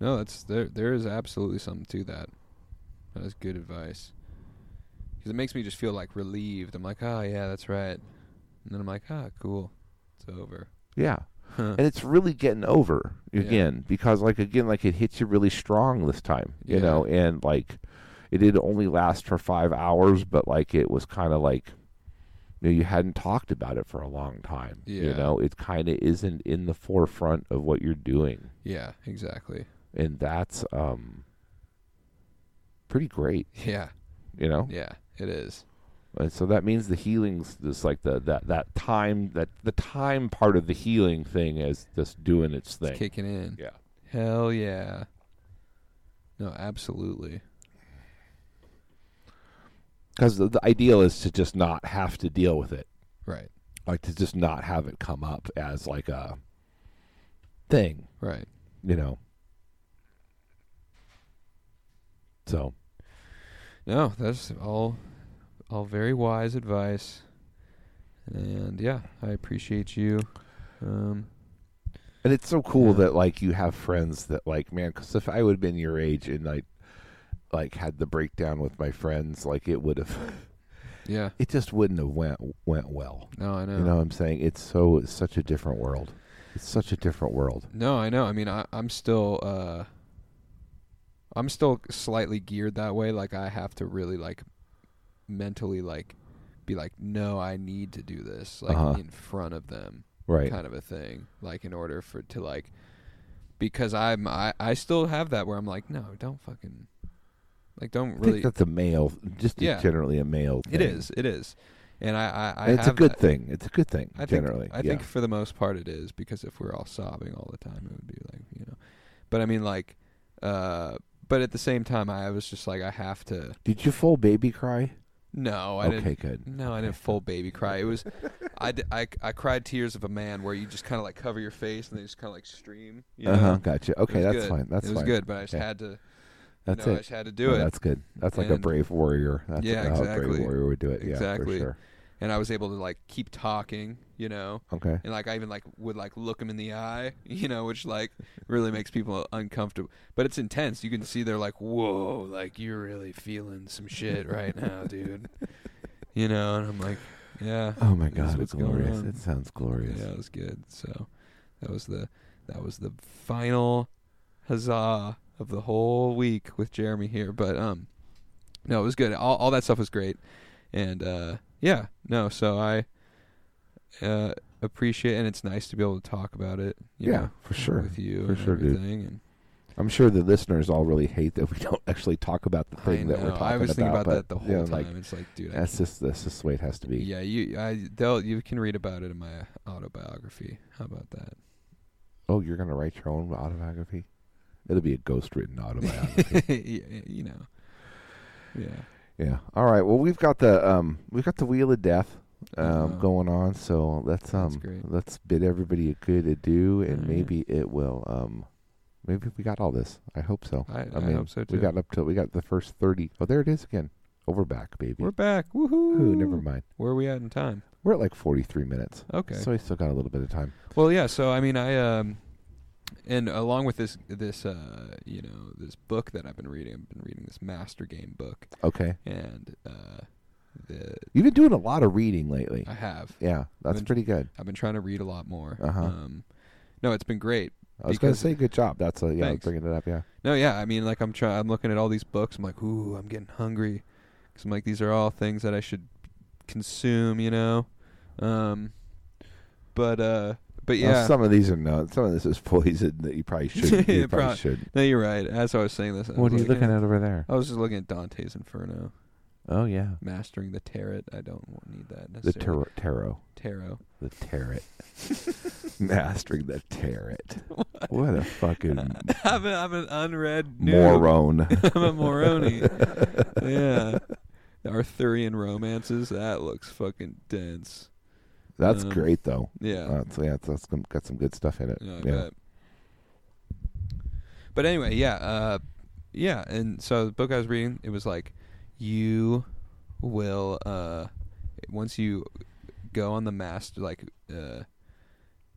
No, that's there. There is absolutely something to that. That is good advice. Because it makes me just feel like relieved. I'm like, oh yeah, that's right. And then I'm like, ah, cool, it's over. Yeah. And it's really getting over Yeah. again because like again like it hits you really strong this time, you Yeah. know, and like it did only last for 5 hours but like it was kind of like you know you hadn't talked about it for a long time, yeah. you know. It kind of isn't in the forefront of what you're doing yeah, exactly. and that's um pretty great, Yeah, you know. yeah, it is. And so that means the healing's this like the that that time that the time part of the healing thing is just doing its thing. It's kicking in. Yeah. Hell yeah. No, absolutely. Because the, the ideal is to just not have to deal with it, Right. like to just not have it come up as like a thing, Right. you know. So No, that's all all very wise advice. And yeah, I appreciate you. Um and it's so cool Yeah. that like you have friends that like man. Because if I would have been your age and I like had the breakdown with my friends, like it would have, yeah. it just wouldn't have went went well. No, I know. You know what I'm saying? It's so it's such a different world. It's such a different world. No, I know. I mean, I, I'm still, uh, I'm still slightly geared that way. Like I have to really like mentally like be like, no, I need to do this like Uh-huh. in front of them, Right. kind of a thing. Like in order for to like, because I'm I I still have that where I'm like, no, don't fucking, like don't really. I think that's a male, just Yeah. generally a male. Thing. It is. It is. And I I, I And it's a good that. thing. It's a good thing. I think, generally, I yeah. think for the most part it is because if we're all sobbing all the time, it would be like you know. But I mean, like, uh, but at the same time, I was just like, I have to. Did you full baby cry? No, I okay, didn't. good. No, I didn't full baby cry. It was, I, d- I, I cried tears of a man where you just kind of like cover your face and they just kind of like stream. You know? Uh huh. Gotcha. Okay, that's good. fine. That's it was fine. good, but I just Okay. had to. That's know, I it. just had to do No, it. That's good. That's like a brave warrior. That's Yeah, how a exactly. brave warrior would do it. Yeah, Exactly. for sure. and I was able to like keep talking. You know. Okay. and like I even like would like look him in the eye, you know, which like really makes people uncomfortable. But it's intense. You can see they're like, "Whoa, like you're really feeling some shit right now, dude." You know, and I'm like, "Yeah, Oh my God, it's glorious. It sounds glorious. yeah, it was good." So that was the that was the final huzzah of the whole week with Jeremy here. But um, no, it was good. All all that stuff was great, and uh, yeah, no. So I uh appreciate, and it's nice to be able to talk about it. you Yeah, know, for sure. with you For and sure, dude. And I'm sure the listeners all really hate that we don't actually talk about the thing that we're talking I was thinking about, that the whole you know, time. Like, it's like, dude, that's just that's just the way it has to be. yeah, you, I, they'll, you can read about it in my autobiography. How about that? Oh, you're gonna write your own autobiography? It'll be a ghost-written autobiography. yeah, you know. Yeah. yeah. All right. Well, we've got the um, we've got the wheel of death um Uh-huh. going on. So let's um, let's bid everybody a good adieu, and maybe it will um, maybe we got all this. I hope so. I, I, mean, hope so too. we got up to we got the first thirty. Oh, there it is again. Over back, baby. We're back. Woohoo! Ooh, never mind. Where are we at in time? We're at like forty-three minutes. Okay. So we still got a little bit of time. Well, yeah. So I mean, I um, and along with this this uh, you know, this book that I've been reading, I've been reading this Master Game book, Okay. and uh, the You've been doing a lot of reading lately. I have. Yeah, that's been- pretty good. I've been trying to read a lot more. Uh-huh. Um, no, it's been great. I was going to say good job. That's a, yeah, Thanks. bringing it up. Yeah. No, yeah. I mean, like I'm trying. I'm looking at all these books. I'm like, ooh, I'm getting hungry. Cause I'm like, these are all things that I should consume. You know. Um, but uh, but Well, yeah. some of these are no. Some of this is poison that you probably shouldn't. you Yeah, probably prob- should. no, you're right. As I was saying this, I What are you like, looking yeah. at over there? I was just looking at Dante's Inferno, Oh yeah, mastering the tarot. I don't need that the necessarily. tarot, tarot, tarot. the tarot, mastering the tarot. What a fucking I'm, a, I'm an unread noob. moron. I'm a moroni. yeah. Arthurian romances. That looks fucking dense. That's Um, great though. Yeah. Uh, so yeah, that's got some good stuff in it. Yeah, yeah. But anyway, yeah, uh, yeah, and so the book I was reading, it was like, you will uh, once you go on the master, like, uh,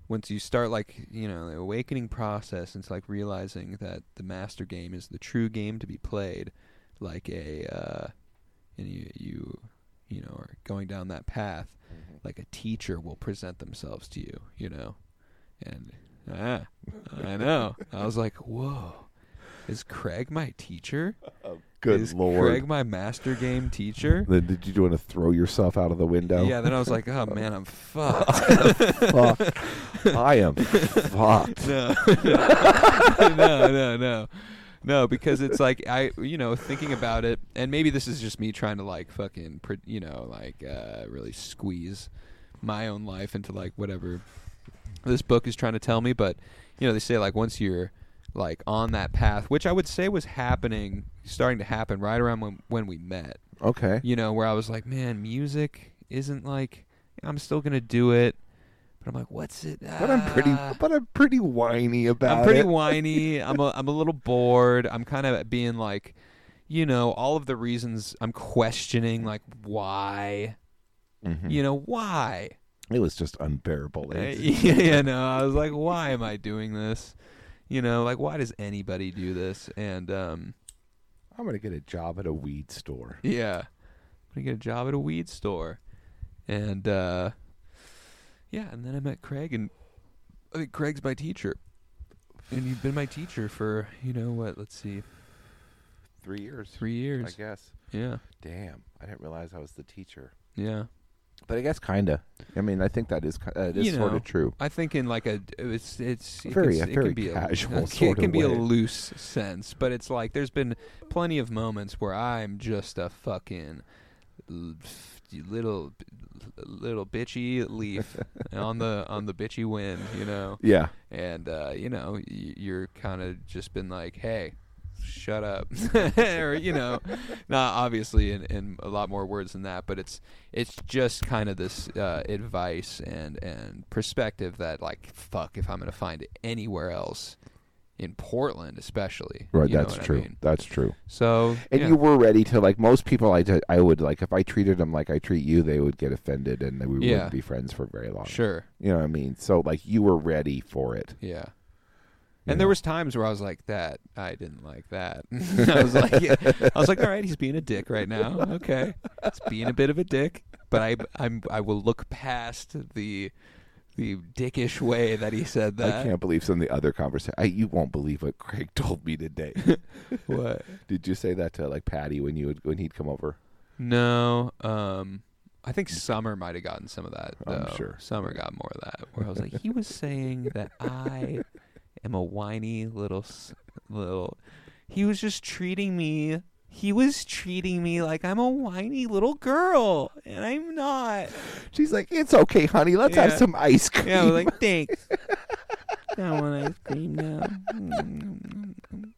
once you start like you know the awakening process into like realizing that the master game is the true game to be played, like a, uh, and you you you know are going down that path, like a teacher will present themselves to you, you know, and ah, I know. I was like, whoa, is Craig my teacher? Good lord. is lord. Craig my master game teacher? Then did you want to throw yourself out of the window? Yeah. Then I was like, oh man, I'm fucked. Fuck. I am fucked. no, no, no, no, no, because it's like I, you know, thinking about it, and maybe this is just me trying to like fucking, you know, like uh, really squeeze my own life into like whatever this book is trying to tell me. But you know, they say like once you're like on that path, which I would say was happening, starting to happen right around when when we met. Okay. You know, where I was like, man, music isn't like I'm still gonna do it. But I'm like, what's it? But I'm pretty. Ah. But I'm pretty whiny about it. I'm pretty it. whiny. I'm a I'm a little bored. I'm kind of being like, you know, all of the reasons I'm questioning, like why, Mhm. you know, why? It was just unbearable. Uh, yeah, yeah, no. I was like, why am I doing this? You know, like why does anybody do this? And um, I'm gonna get a job at a weed store. yeah, I'm gonna get a job at a weed store, and uh, yeah, and then I met Craig, and I think Craig's my teacher, and you've been my teacher for you know what? Let's see, Three years. three years. I guess. Yeah, Damn, I didn't realize I was the teacher. yeah. But I guess kinda. I mean, I think that is ki- uh, it is You sort know, of true. I think in like a it's it's it Very- can, a it very can be casual a, it can of be a way. loose sense, but it's like there's been plenty of moments where I'm just a fucking l- f- little little bitchy leaf on the on the bitchy wind, you know, Yeah. and uh, you know you're kind of just been like, hey. Shut up, or you know, not obviously in, in a lot more words than that, but it's it's just kind of this uh, advice and and perspective that like fuck if I'm gonna find it anywhere else in Portland especially Right. that's what I true. mean? That's true. so And yeah. you were ready to like most people. I, did- I would like if I treated them like I treat you, they would get offended, and we Yeah. wouldn't be friends for very long. sure You know what I mean? So like you were ready for it. yeah and there was times where I was like that I didn't like that I was like yeah. I was like all right he's being a dick right now okay it's being a bit of a dick but I I'm I will look past the the dickish way that he said that I can't believe some of the other conversation. You won't believe what Craig told me today. what Did you say that to like Patty when you would when he'd come over? No, um, I think Summer might have gotten some of that. I'm though. sure. Summer got more of that. Where I was like, he was saying that I am a whiny little little. He was just treating me. He was treating me like I'm a whiny little girl, and I'm not. She's like, "It's okay, honey. Let's have some ice cream." Yeah, I was like, thanks. I want ice cream now.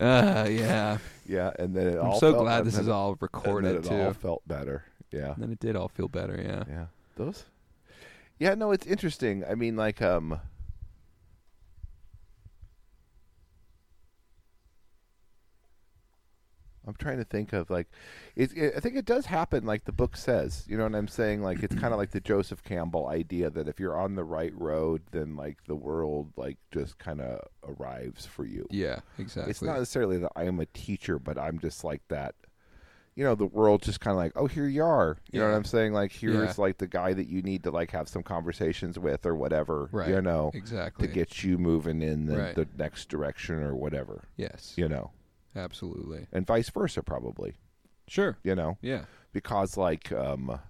Uh, yeah. yeah, and then it I'm all. so felt- glad this then- is all and recorded then it too. all felt better. Yeah, And then it did all feel better, yeah. yeah. Those. Yeah, no, it's interesting. I mean, like, um. I'm trying to think of like, it, it, I think it does happen like the book says. You know what I'm saying? Like it's kind of like the Joseph Campbell idea that if you're on the right road, then like the world like just kind of arrives for you. Yeah, exactly. It's not necessarily that I am a teacher, but I'm just like that. you know the world just kind of like oh here you are you know what i'm saying like here's Yeah. like the guy that you need to like have some conversations with or whatever Right. you know Exactly. to get you moving in the, Right. the next direction or whatever yes. you know Absolutely. and vice versa probably Sure. you know Yeah. because like um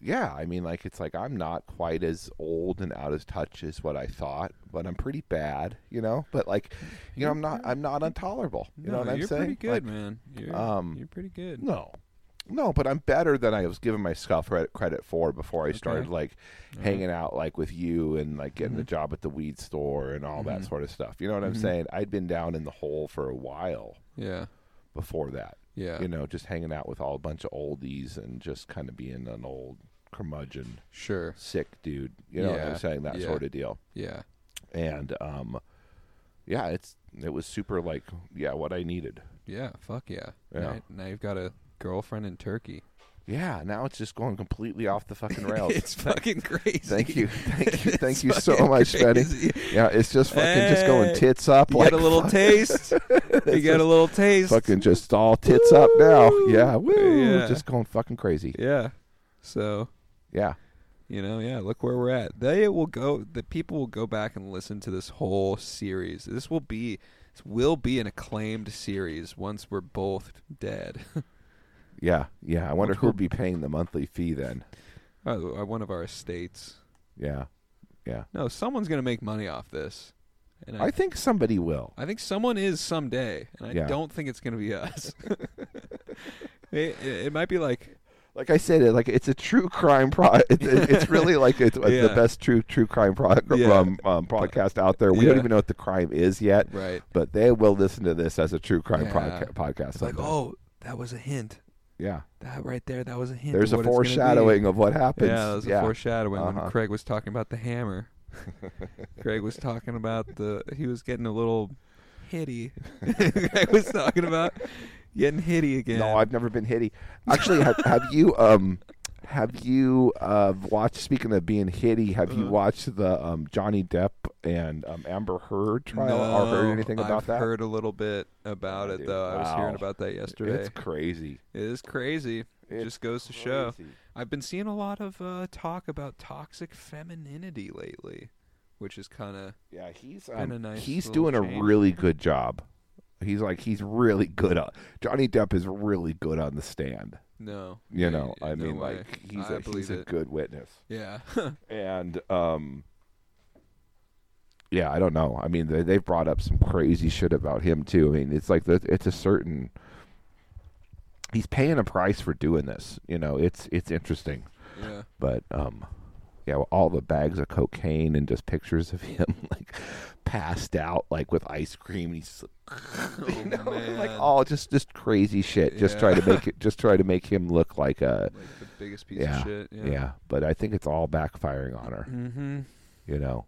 yeah i mean like it's like i'm not quite as old and out of touch as what i thought but i'm pretty bad you know but like you know i'm not i'm not intolerable you know what i'm saying? you're pretty good, Like, man. You're, um, you're pretty good. no no but i'm better than i was giving myself credit credit for before i started like Uh-huh. hanging out like with you and like getting a Mhm. job at the weed store and all that Mhm. sort of stuff you know what i'm Mhm. saying i'd been down in the hole for a while Yeah. before that Yeah. you know just hanging out with all a bunch of oldies and just kind of being an old curmudgeon Sure. sick dude. You know what I'm saying? That yeah. sort of deal. Yeah. And um yeah, it's it was super like yeah, what I needed. Yeah. Fuck yeah. Yeah. Now, now you've got a girlfriend in Turkey. Yeah, now it's just going completely off the fucking rails. it's fucking crazy. Thank you. Thank you. Thank you so much, Betty. crazy. Yeah, it's just fucking just going tits up You like get a little taste. you get a little taste. fucking just all tits up now. Yeah, woo. Yeah. Just going fucking crazy. Yeah. So Yeah. you know, yeah. Look where we're at. They will go. The people will go back and listen to this whole series. This will be. This will be an acclaimed series once we're both dead. Yeah. Yeah. I wonder cool- be paying the monthly fee then. Uh, uh, one of our estates. Yeah. Yeah. No, someone's gonna make money off this. And I, I think somebody will. I think someone is someday, and I Yeah. don't think it's gonna be us. it, it, might be like like I said, it, like it's a true crime pro. It, it- it's really like it's Yeah. the best true true crime pro- Yeah. um, um, podcast out there. We don't even know what the crime is yet, right. but they will listen to this as a true crime podca- podcast. Like, oh, that was a hint. Yeah. That right there, that was a hint. There's of a what it's be. foreshadowing of what happens. Yeah, that was a foreshadowing when Uh-huh. Craig was talking about the hammer. Craig was talking about the. He was getting a little hitty. Craig was talking about getting hitty again. No, I've never been hitty. Actually, have, have you um have you uh watched? Speaking of being hitty, have you Uh. watched the um Johnny Depp and um Amber Heard trial or heard anything about I've that? heard a little bit about it dude, though. I was hearing about that yesterday. It's crazy. it is crazy. It's just goes to show. crazy. I've been seeing a lot of uh, talk about toxic femininity lately, which is kind of Yeah, he's um, nice he's little doing change. a really good job. He's like he's really good on Johnny Depp is really good on the stand. No. You know, I no mean, way. like he's I a he's a it. good witness. Yeah. And um, yeah, I don't know. I mean, they they've brought up some crazy shit about him too. I mean, it's like the, it's a certain he's paying a price for doing this. You know, it's it's interesting. yeah. but um yeah well, all the bags of cocaine and just pictures of him like passed out like with ice cream and he's you know, like all just just crazy shit just Yeah. try to make it just try to make him look like a Like the biggest piece yeah, of shit. yeah Yeah. but i think it's all backfiring on her Mm-hmm. you know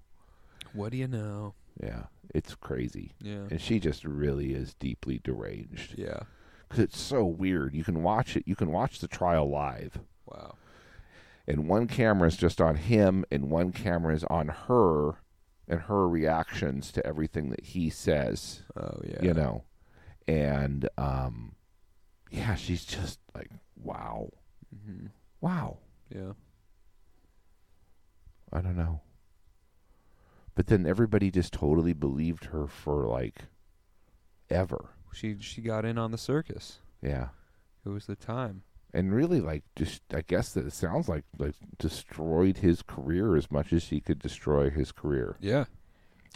What do you know? yeah it's crazy Yeah. and she just really is deeply deranged Yeah. because it's so weird you can watch it you can watch the trial live Wow. And one camera is just on him and one camera is on her and her reactions to everything that he says Oh yeah. you know and um yeah she's just like wow Mm-hmm. wow Yeah. i don't know but then everybody just totally believed her for like ever She she got in on the circus. yeah It was the time. And really like just i guess that it sounds like like destroyed his career as much as he could destroy his career Yeah.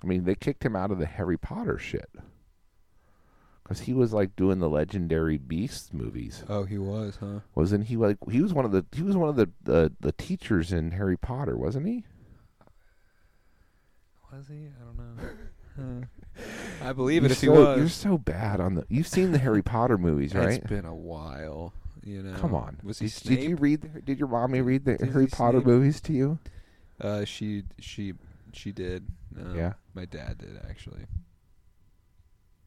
I mean, they kicked him out of the Harry Potter shit because he was like doing the legendary Beasts movies, Oh, he was, huh? wasn't he? Like he was one of the he was one of the the, the teachers in Harry Potter, wasn't he? Was he? I don't know. I believe it You're if he was. You're so bad on the. You've seen the Harry Potter movies, right? It's been a while. You know. Come on. Was he did, Snape? did you read? the- Did your mommy read the Did Harry Potter Snape? movies to you? Uh, she she she did. Um, Yeah? My dad did actually.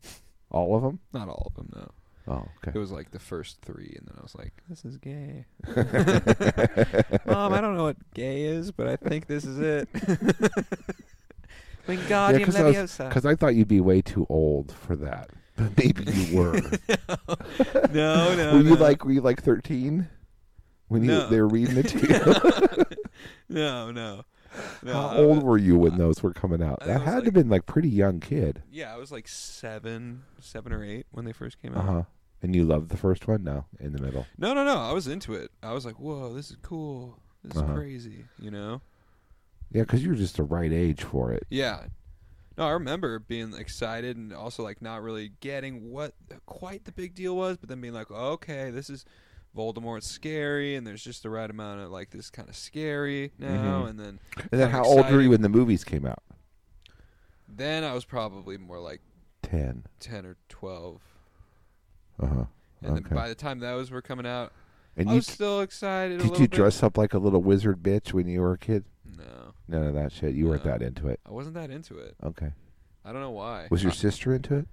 All of them? Not all of them though. Oh, okay. It was like the first three, and then I was like, "This is gay." Mom, I don't know what gay is, but I think this is it. Wingardium Yeah, 'cause Leviosa. Because I thought you'd be way too old for that. But maybe you were. no, no. were you no. like were you like thirteen when you No. they were reading it to you? no, no. no How old was- were you when those were coming out? That had to have been like pretty young kid. Yeah, I was like seven, seven or eight when they first came out. Uh out. huh. And you loved the first one? No, in the middle. No, no, no. I was into it. I was like, "Whoa, this is cool. This is Uh-huh. crazy." You know? Yeah, because you were just the right age for it. Yeah. No, I remember being excited and also like not really getting what quite the big deal was, but then being like, "Okay, this is Voldemort's scary, and there's just the right amount of like this kind of scary now." Mhm. And then, And then how old were you when the movies came out? then I was probably more like Ten. ten or twelve. Uh huh. And Okay. then by the time those were coming out, And I you was still excited. a did little you bit. dress up like a little wizard bitch when you were a kid? No, None of that shit. You weren't No. that into it. I wasn't that into it. Okay. I don't know why. Was your Uh, sister into it?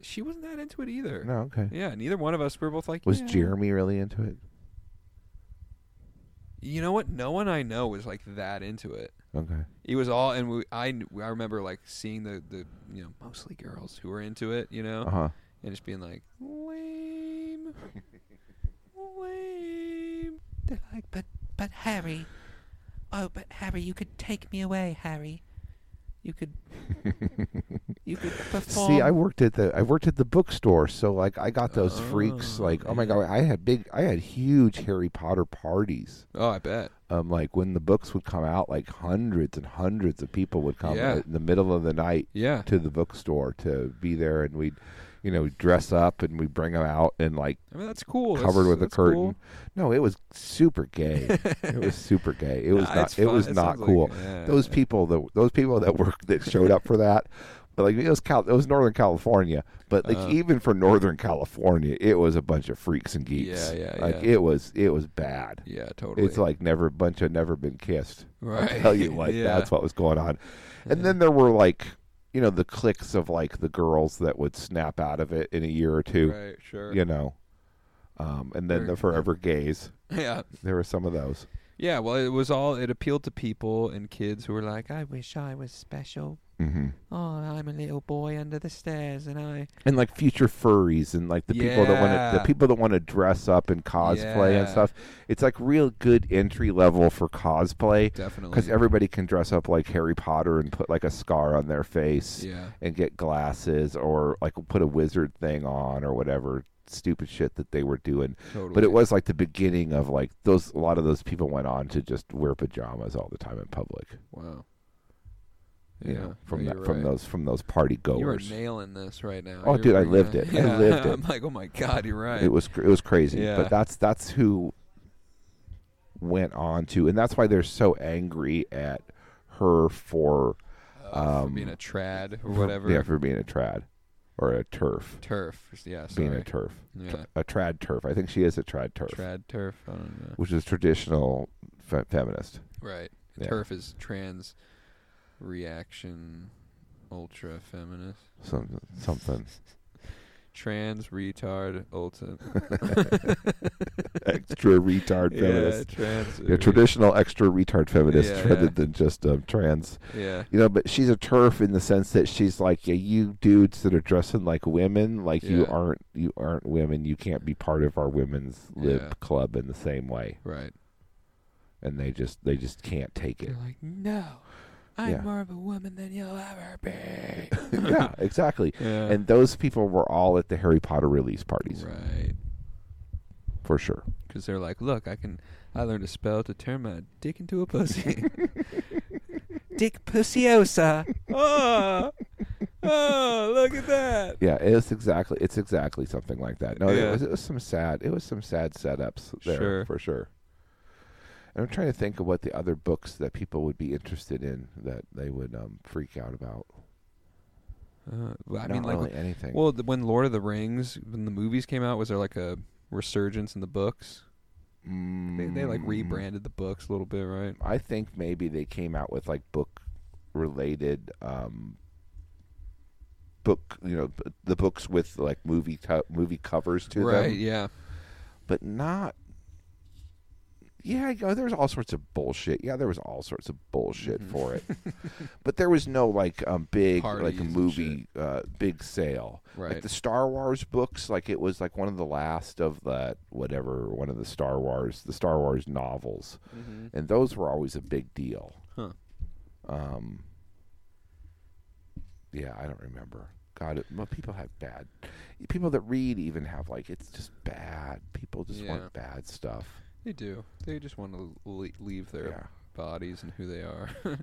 she wasn't that into it either. No. Okay. Yeah, neither one of us we were both like. Was yeah. Jeremy really into it? You know what? No one I know was like that into it. Okay. It was all, and we, I, kn- I remember like seeing the, the, you know, mostly girls who were into it, you know, Uh huh. and just being like, lame, lame. They're like, but, but Harry. Oh, but Harry, you could take me away, Harry. You could, you could perform. See, I worked at the I worked at the bookstore, so like I got those freaks. Oh, Like, oh my god, I had big, I had huge Harry Potter parties. Oh, I bet. Um, like when the books would come out, like hundreds and hundreds of people would come Yeah. in the middle of the night Yeah. to the bookstore to be there, and we'd, you know, dress up and we'd bring them out and like I mean, that's cool. covered That's- with a curtain. cool. No, it was super gay. it was super gay. It was Nah, not. It was It not sounds like- cool. yeah, those yeah. people that those people that worked that showed up for that, but like it was Cal, it was Northern California. But like Uh. even for Northern California, it was a bunch of freaks and geeks. Yeah, yeah, Like yeah. it was it was bad. Yeah, totally. It's like never a bunch of never been kissed. right. I tell you what, yeah. that's what was going on. And then there were like, you know, the cliques of like the girls that would snap out of it in a year or two. Right. Sure. You know, um, and then Very- the forever gays. Yeah. There were some of those. Yeah. Well, it was all. It appealed to people and kids who were like, I wish I was special. Hmm Oh, I'm a little boy under the stairs, and I. And like future furries and like the people that want to the people that want to dress up and cosplay and stuff. It's like real good entry level for cosplay definitely. because everybody can dress up like Harry Potter and put like a scar on their face Yeah. and get glasses or like put a wizard thing on or whatever stupid shit that they were doing. Totally. But it was like the beginning of like those. A lot of those people went on to just wear pajamas all the time in public. Wow. You Yeah. know, from that from right. those from those party goers. You are nailing this right now. Oh, You're dude, I lived it- it. I lived it. I'm like, oh my god, you're right. It was it was crazy, Yeah. but that's that's who went on to, and that's why they're so angry at her for Uh, for um, being a trad or for- whatever. Yeah, for being a trad or a turf, turf. Yeah. being a turf, Yeah. a trad turf. I think she is a trad turf, Trad turf. I don't know. which is traditional fe- feminist. Right. Yeah. Turf is trans reaction ultra feminist. Some, something Trans retard ultra extra retard yeah, feminist. trans Yeah, traditional extra retard feminist Yeah, rather yeah. than just um, trans. Yeah. You know, but she's a turf in the sense that she's like, yeah, you dudes that are dressing like women, like you aren't, you aren't women. You can't be part of our women's lib club in the same way, Right. and they just, they just can't take it. You're like, no, I'm Yeah. more of a woman than you'll ever be. yeah, exactly. Yeah. And those people were all at the Harry Potter release parties right. for sure. Because they're like, look, I can. I learned a spell to turn my dick into a pussy. Dick Pussiosa. oh, ah. oh, ah, look at that. Yeah, it's exactly, it's exactly something like that. No, Yeah. it was, it was some sad, it was some sad setups there Sure. for sure. And I'm trying to think of what the other books that people would be interested in that they would um, freak out about. Uh, well, I Not mean, like, really anything. well, the, when Lord of the Rings, when the movies came out, was there like a resurgence in the books? They, they like Mm, rebranded the books a little bit, right? I think maybe they came out with like book related um, book, you know, b- the books with like movie co- movie covers to right. them, Right. Yeah. but not yeah, you know, there's all sorts of bullshit. Yeah, there was all sorts of bullshit Mhm. for it, but there was no like um big Parties like a movie uh big sale. Like the Star Wars books, like it was like one of the last of that whatever one of the Star Wars the Star Wars novels, mm-hmm. and those were always a big deal. Huh. Um. Yeah, I don't remember. God, it, well, people have bad. People that read even have like it's just bad. People just Yeah. want bad stuff. They do. They just want to le- leave their Yeah. bodies and who they are.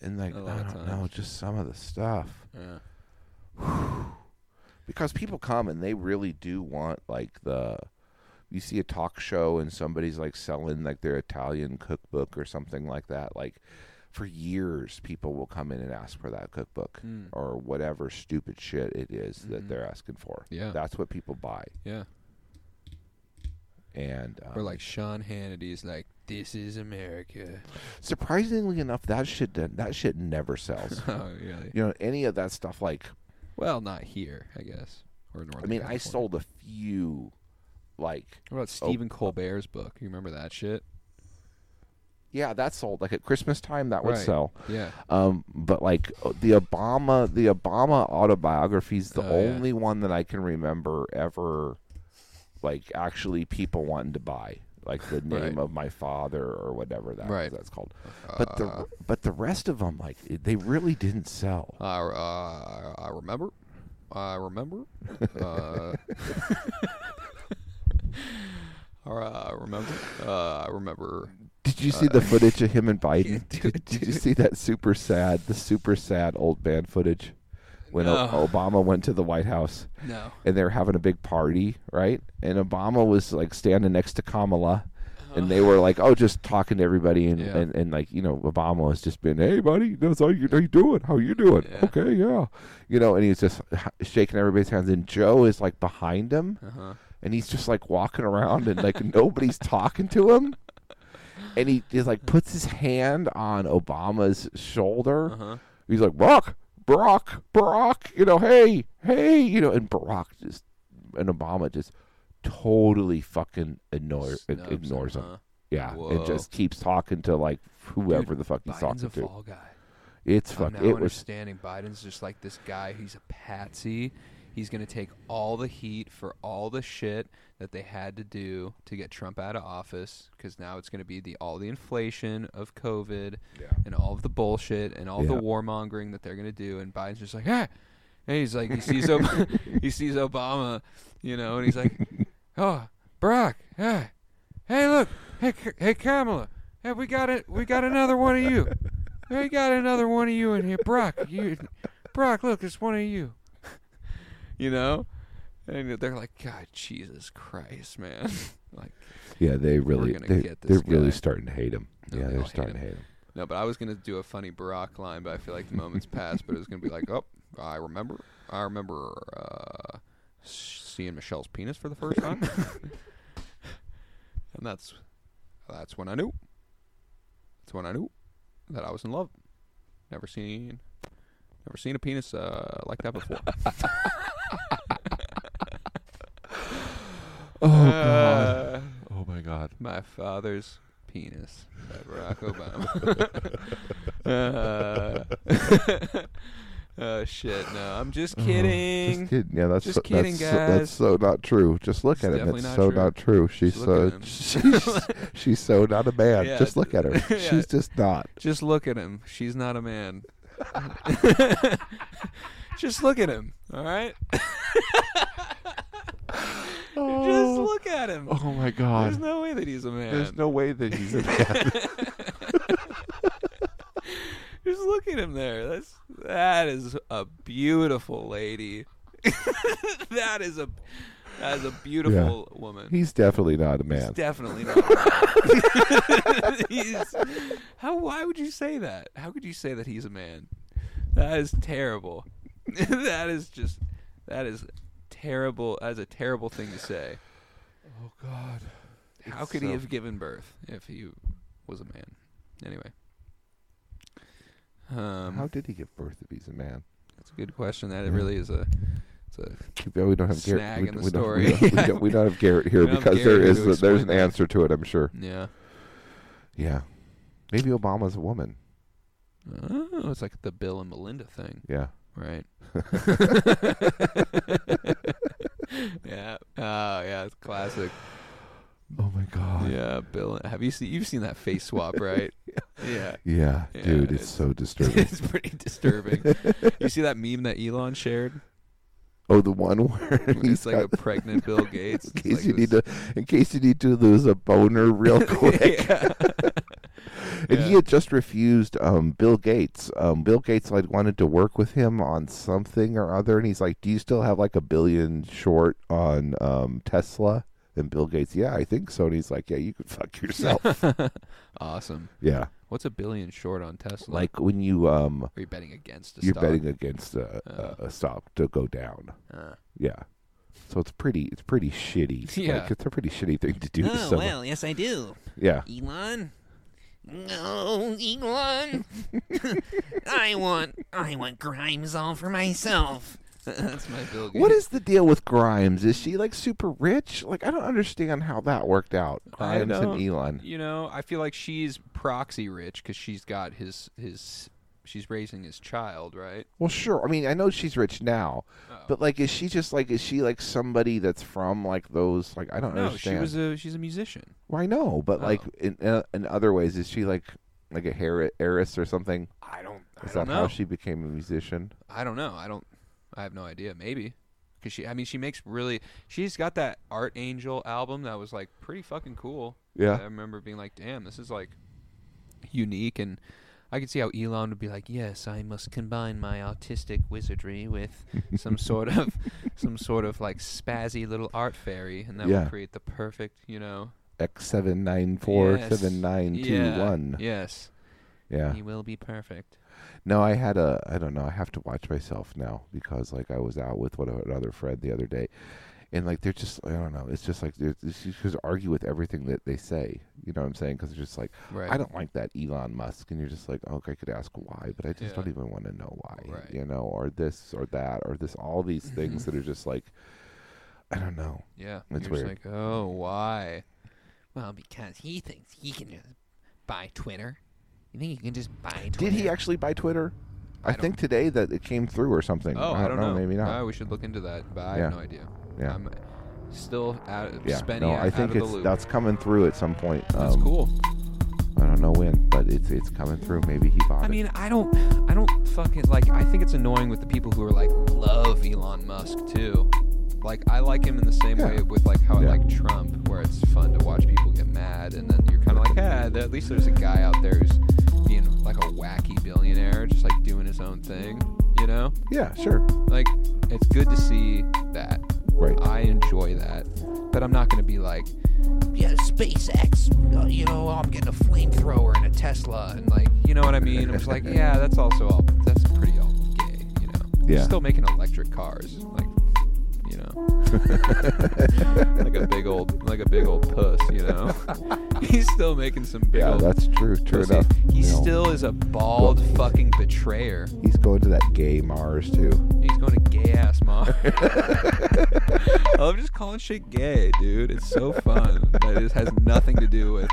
And like A I lot of don't know, times. just some of the stuff. yeah. because people come and they really do want like the you see a talk show and somebody's like selling like their Italian cookbook or something like that like for years people will come in and ask for that cookbook Mm. or whatever stupid shit it is that Mhm. they're asking for Yeah. that's what people buy Yeah. And um, Or like Sean Hannity's like, "This is America." surprisingly enough that shit that, that shit never sells oh, really? you know any of that stuff like Well, not here, I guess. Or Northern I mean I sold a few like What about Stephen Colbert's book? You remember that shit? yeah that sold like at Christmas time that would Right. sell Yeah. Um, but like uh, the Obama, the Obama autobiography is the Oh, yeah. only one that I can remember ever, like actually people wanting to buy, like the name Right. of my father or whatever that Right. that's called. But Uh, the but the rest of them, like they really didn't sell. I, uh, I remember. I remember. Uh, uh, I remember. Uh, I remember. Did you see the footage of him and Biden? Did, did you see that super sad, the super sad old man footage when O- Obama went to the White House? No. and they were having a big party, right? And Obama was like standing next to Kamala, and they were like, oh, just talking to everybody, and, Yeah. and, and like you know, Obama has just been, hey, buddy, that's all you, how you doing? How you doing? Yeah. Okay, yeah, you know, and he's just shaking everybody's hands, and Joe is like behind him, Uh huh. and he's just like walking around, and like nobody's talking to him. And he just like puts his hand on Obama's shoulder, Uh huh. He's like, Barack, Barack, Barack, you know, hey, hey, you know, and Barack just, and Obama just totally fucking ignore, Snubs ignores him. huh? Yeah. Whoa. And just keeps talking to like whoever Dude, the fuck he's Biden's talking to. fall guy. It's I'm now It was, understanding Biden's just like this guy. He's a patsy. He's gonna take all the heat for all the shit that they had to do to get Trump out of office, because now it's gonna be the all the inflation of COVID yeah. and all of the bullshit and all the Yeah. warmongering that they're gonna do. And Biden's just like, hey, and he's like, he sees Ob- he sees Obama, you know, and he's like, oh, Barack, hey, hey, look, hey, hey, Kamala, hey, we got it, we got another one of you, we got another one of you in here, Barack. you, Barack, look, it's one of you, you know. And they're like, God, Jesus Christ, man! like, Yeah, they really, they, they're really starting to hate him. No, yeah, they they're all hate starting to hate him. No, but I was gonna do a funny Barack line, but I feel like the moment's passed. But it was gonna be like, oh, I remember, I remember uh, seeing Michelle's penis for the first time, and that's that's when I knew. That's when I knew that I was in love. Never seen, never seen a penis uh, like that before. Oh Uh, Oh my god. My father's penis by Barack Obama. uh, oh shit! No, I'm just kidding. Just kidding. Yeah, that's Just so, kidding, that's, so, that's so not true. Just look It's at him. It's not so true. not true. She's Just so look at him. she's, she's so not a man. Yeah, just look at her. yeah. She's just not. Just look at him. She's not a man. just look at him. All right. Just oh. look at him. Oh my god. There's no way that he's a man. There's no way that he's a man. Just look at him there. That's that is a beautiful lady. that is a that is a beautiful woman. he's definitely not a He's man. definitely not. a man. he's, how? Why would you say that? How could you say that he's a man? That is terrible. that is just. That is terrible. That's a terrible thing to say. oh god. How It's could he have given birth if he was a man? Anyway. Um, How did he give birth if he's a man? that's a good question. That Yeah. really is a. It's a Yeah, we don't have Garrett. Snag We, in the we don't, we, don't, we, don't, we don't have Garrett here We don't have because there Garrett is here to a, there's an answer to it. I'm sure. yeah. Yeah. Maybe Obama's a woman. Oh, it's like the Bill and Melinda thing, Yeah. Right? yeah. Oh, yeah. It's classic. Oh my god. Yeah, Bill. Have you seen? You've seen that face swap, right? yeah. Yeah, Yeah, dude, it's, it's- so disturbing. it's pretty disturbing. you see that meme that Elon shared? Oh, the one where he's like a pregnant Bill Gates. in case like you need to, in case you need to lose a boner real quick. yeah. And he had just refused um, Bill Gates. Um, Bill Gates like wanted to work with him on something or other, and he's like, "Do you still have like a billion short on um, Tesla?" And Bill Gates, "Yeah, I think so." And he's like, "Yeah, you can fuck yourself." awesome. yeah, What's a billion short on Tesla? like when you um, are you betting against a you're stock? betting against a, Uh. a, a stock to go down. Uh, Yeah, so it's pretty, it's pretty shitty. Yeah. like, it's a pretty shitty thing to do to Oh, someone. well, yes, I do. Yeah, Elon? No, Elon. I want, I want Grimes all for myself. That's my Bill Gates. What is the deal with Grimes? Is she like super rich? Like I don't understand how that worked out. I Grimes and don't- Elon. You know, I feel like she's proxy rich because she's got his his. She's raising his child, right? Well, sure. I mean, I know she's rich now, Oh. but like, is she just like, is she like somebody that's from like those? Like, I don't no, understand. she was a she's a musician. well, I know, but like Oh. in uh, in other ways, is she like like a hair- heiress or something? I don't. Is I that don't how know. she became a musician? I don't know. I don't. I have no idea. Maybe because she. I mean, she makes really. She's got that Art Angel album that was like pretty fucking cool. Yeah, I remember being like, "Damn, this is like unique," and I could see how Elon would be like, "Yes, I must combine my autistic wizardry with some sort of, some sort of like spazzy little art fairy, and that Yeah. will create the perfect, you know." X seven nine four Yes. seven nine two Yeah. one. Yes, Yeah. he will be perfect. No, I had a. I don't know. I have to watch myself now because like I was out with what another friend the other day, and like they're just. I don't know. It's just like they're they just argue with everything that they say. You know what I'm saying? Because they're just like, Right. I don't like that Elon Musk, and you're just like, okay, I could ask why, but I just Yeah. don't even want to know why. Right. You know, or this or that or this. All these things that are just like, I don't know. Yeah, It's you're weird. like, oh, why? Well, because he thinks he can just buy Twitter. You think you can just buy Twitter? Did he actually buy Twitter? I, I think today that it came through or something. Oh, I don't, know. Maybe not. Uh, we should look into that, but I Yeah. have no idea. Yeah. I'm still out. yeah. Spenny no, I think out of it's the loop. that's coming through at some point. That's Um, cool. I don't know when, but it's it's coming through. Maybe he bought I it. mean, I don't, I don't fucking like. I think it's annoying with the people who are like love Elon Musk too. Like I like him in the same Yeah. way with like how Yeah. I like Trump, where it's fun to watch people get mad, and then you're kind of like, yeah, at least there's a guy out there who's being like a wacky billionaire, just like doing his own thing, you know? yeah, sure, Like it's good to see that. right. I enjoy that, but I'm not gonna be like, Yeah, SpaceX. uh, you know, I'm getting a flamethrower and a Tesla. and like, you know what I mean? I'm just like, yeah, that's also all. That's pretty all gay, you know? Yeah. Still making electric cars, like, you know, like a big old, like a big old puss, you know? He's still making some big Yeah, old. that's true. True enough. He you know. still is a bald fucking betrayer. He's going to that gay Mars too. He's going to gay ass Mars. I love just calling shit gay, dude. It's so fun. That it has nothing to do with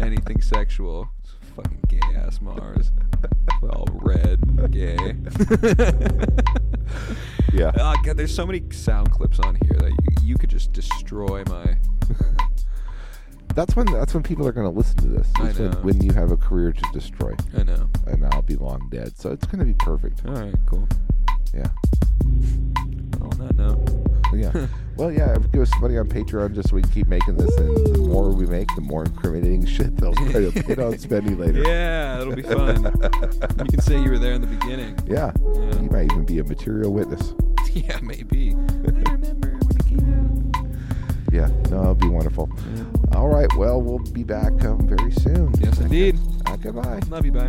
anything sexual. It's fucking gay ass Mars. All red, gay. Yeah. oh god, there's so many sound clips on here that you, you could just destroy my. That's when that's when people are going to listen to this. I Is when, when you have a career to destroy, I know. and I'll be long dead. So it's going to be perfect. All right, cool. Yeah. On that note, Yeah. well, yeah. Give us money on Patreon just so we can keep making this, and the more we make, the more incriminating shit they'll try to put on Spenny later. yeah, it'll be fun. you can say you were there in the beginning. Yeah. Yeah. You might even be a material witness. Yeah, maybe. I remember when it came out. Yeah. No, it'll be wonderful. All right. Well, we'll be back um, very soon. Yes, indeed. Uh, goodbye. Love you. Bye.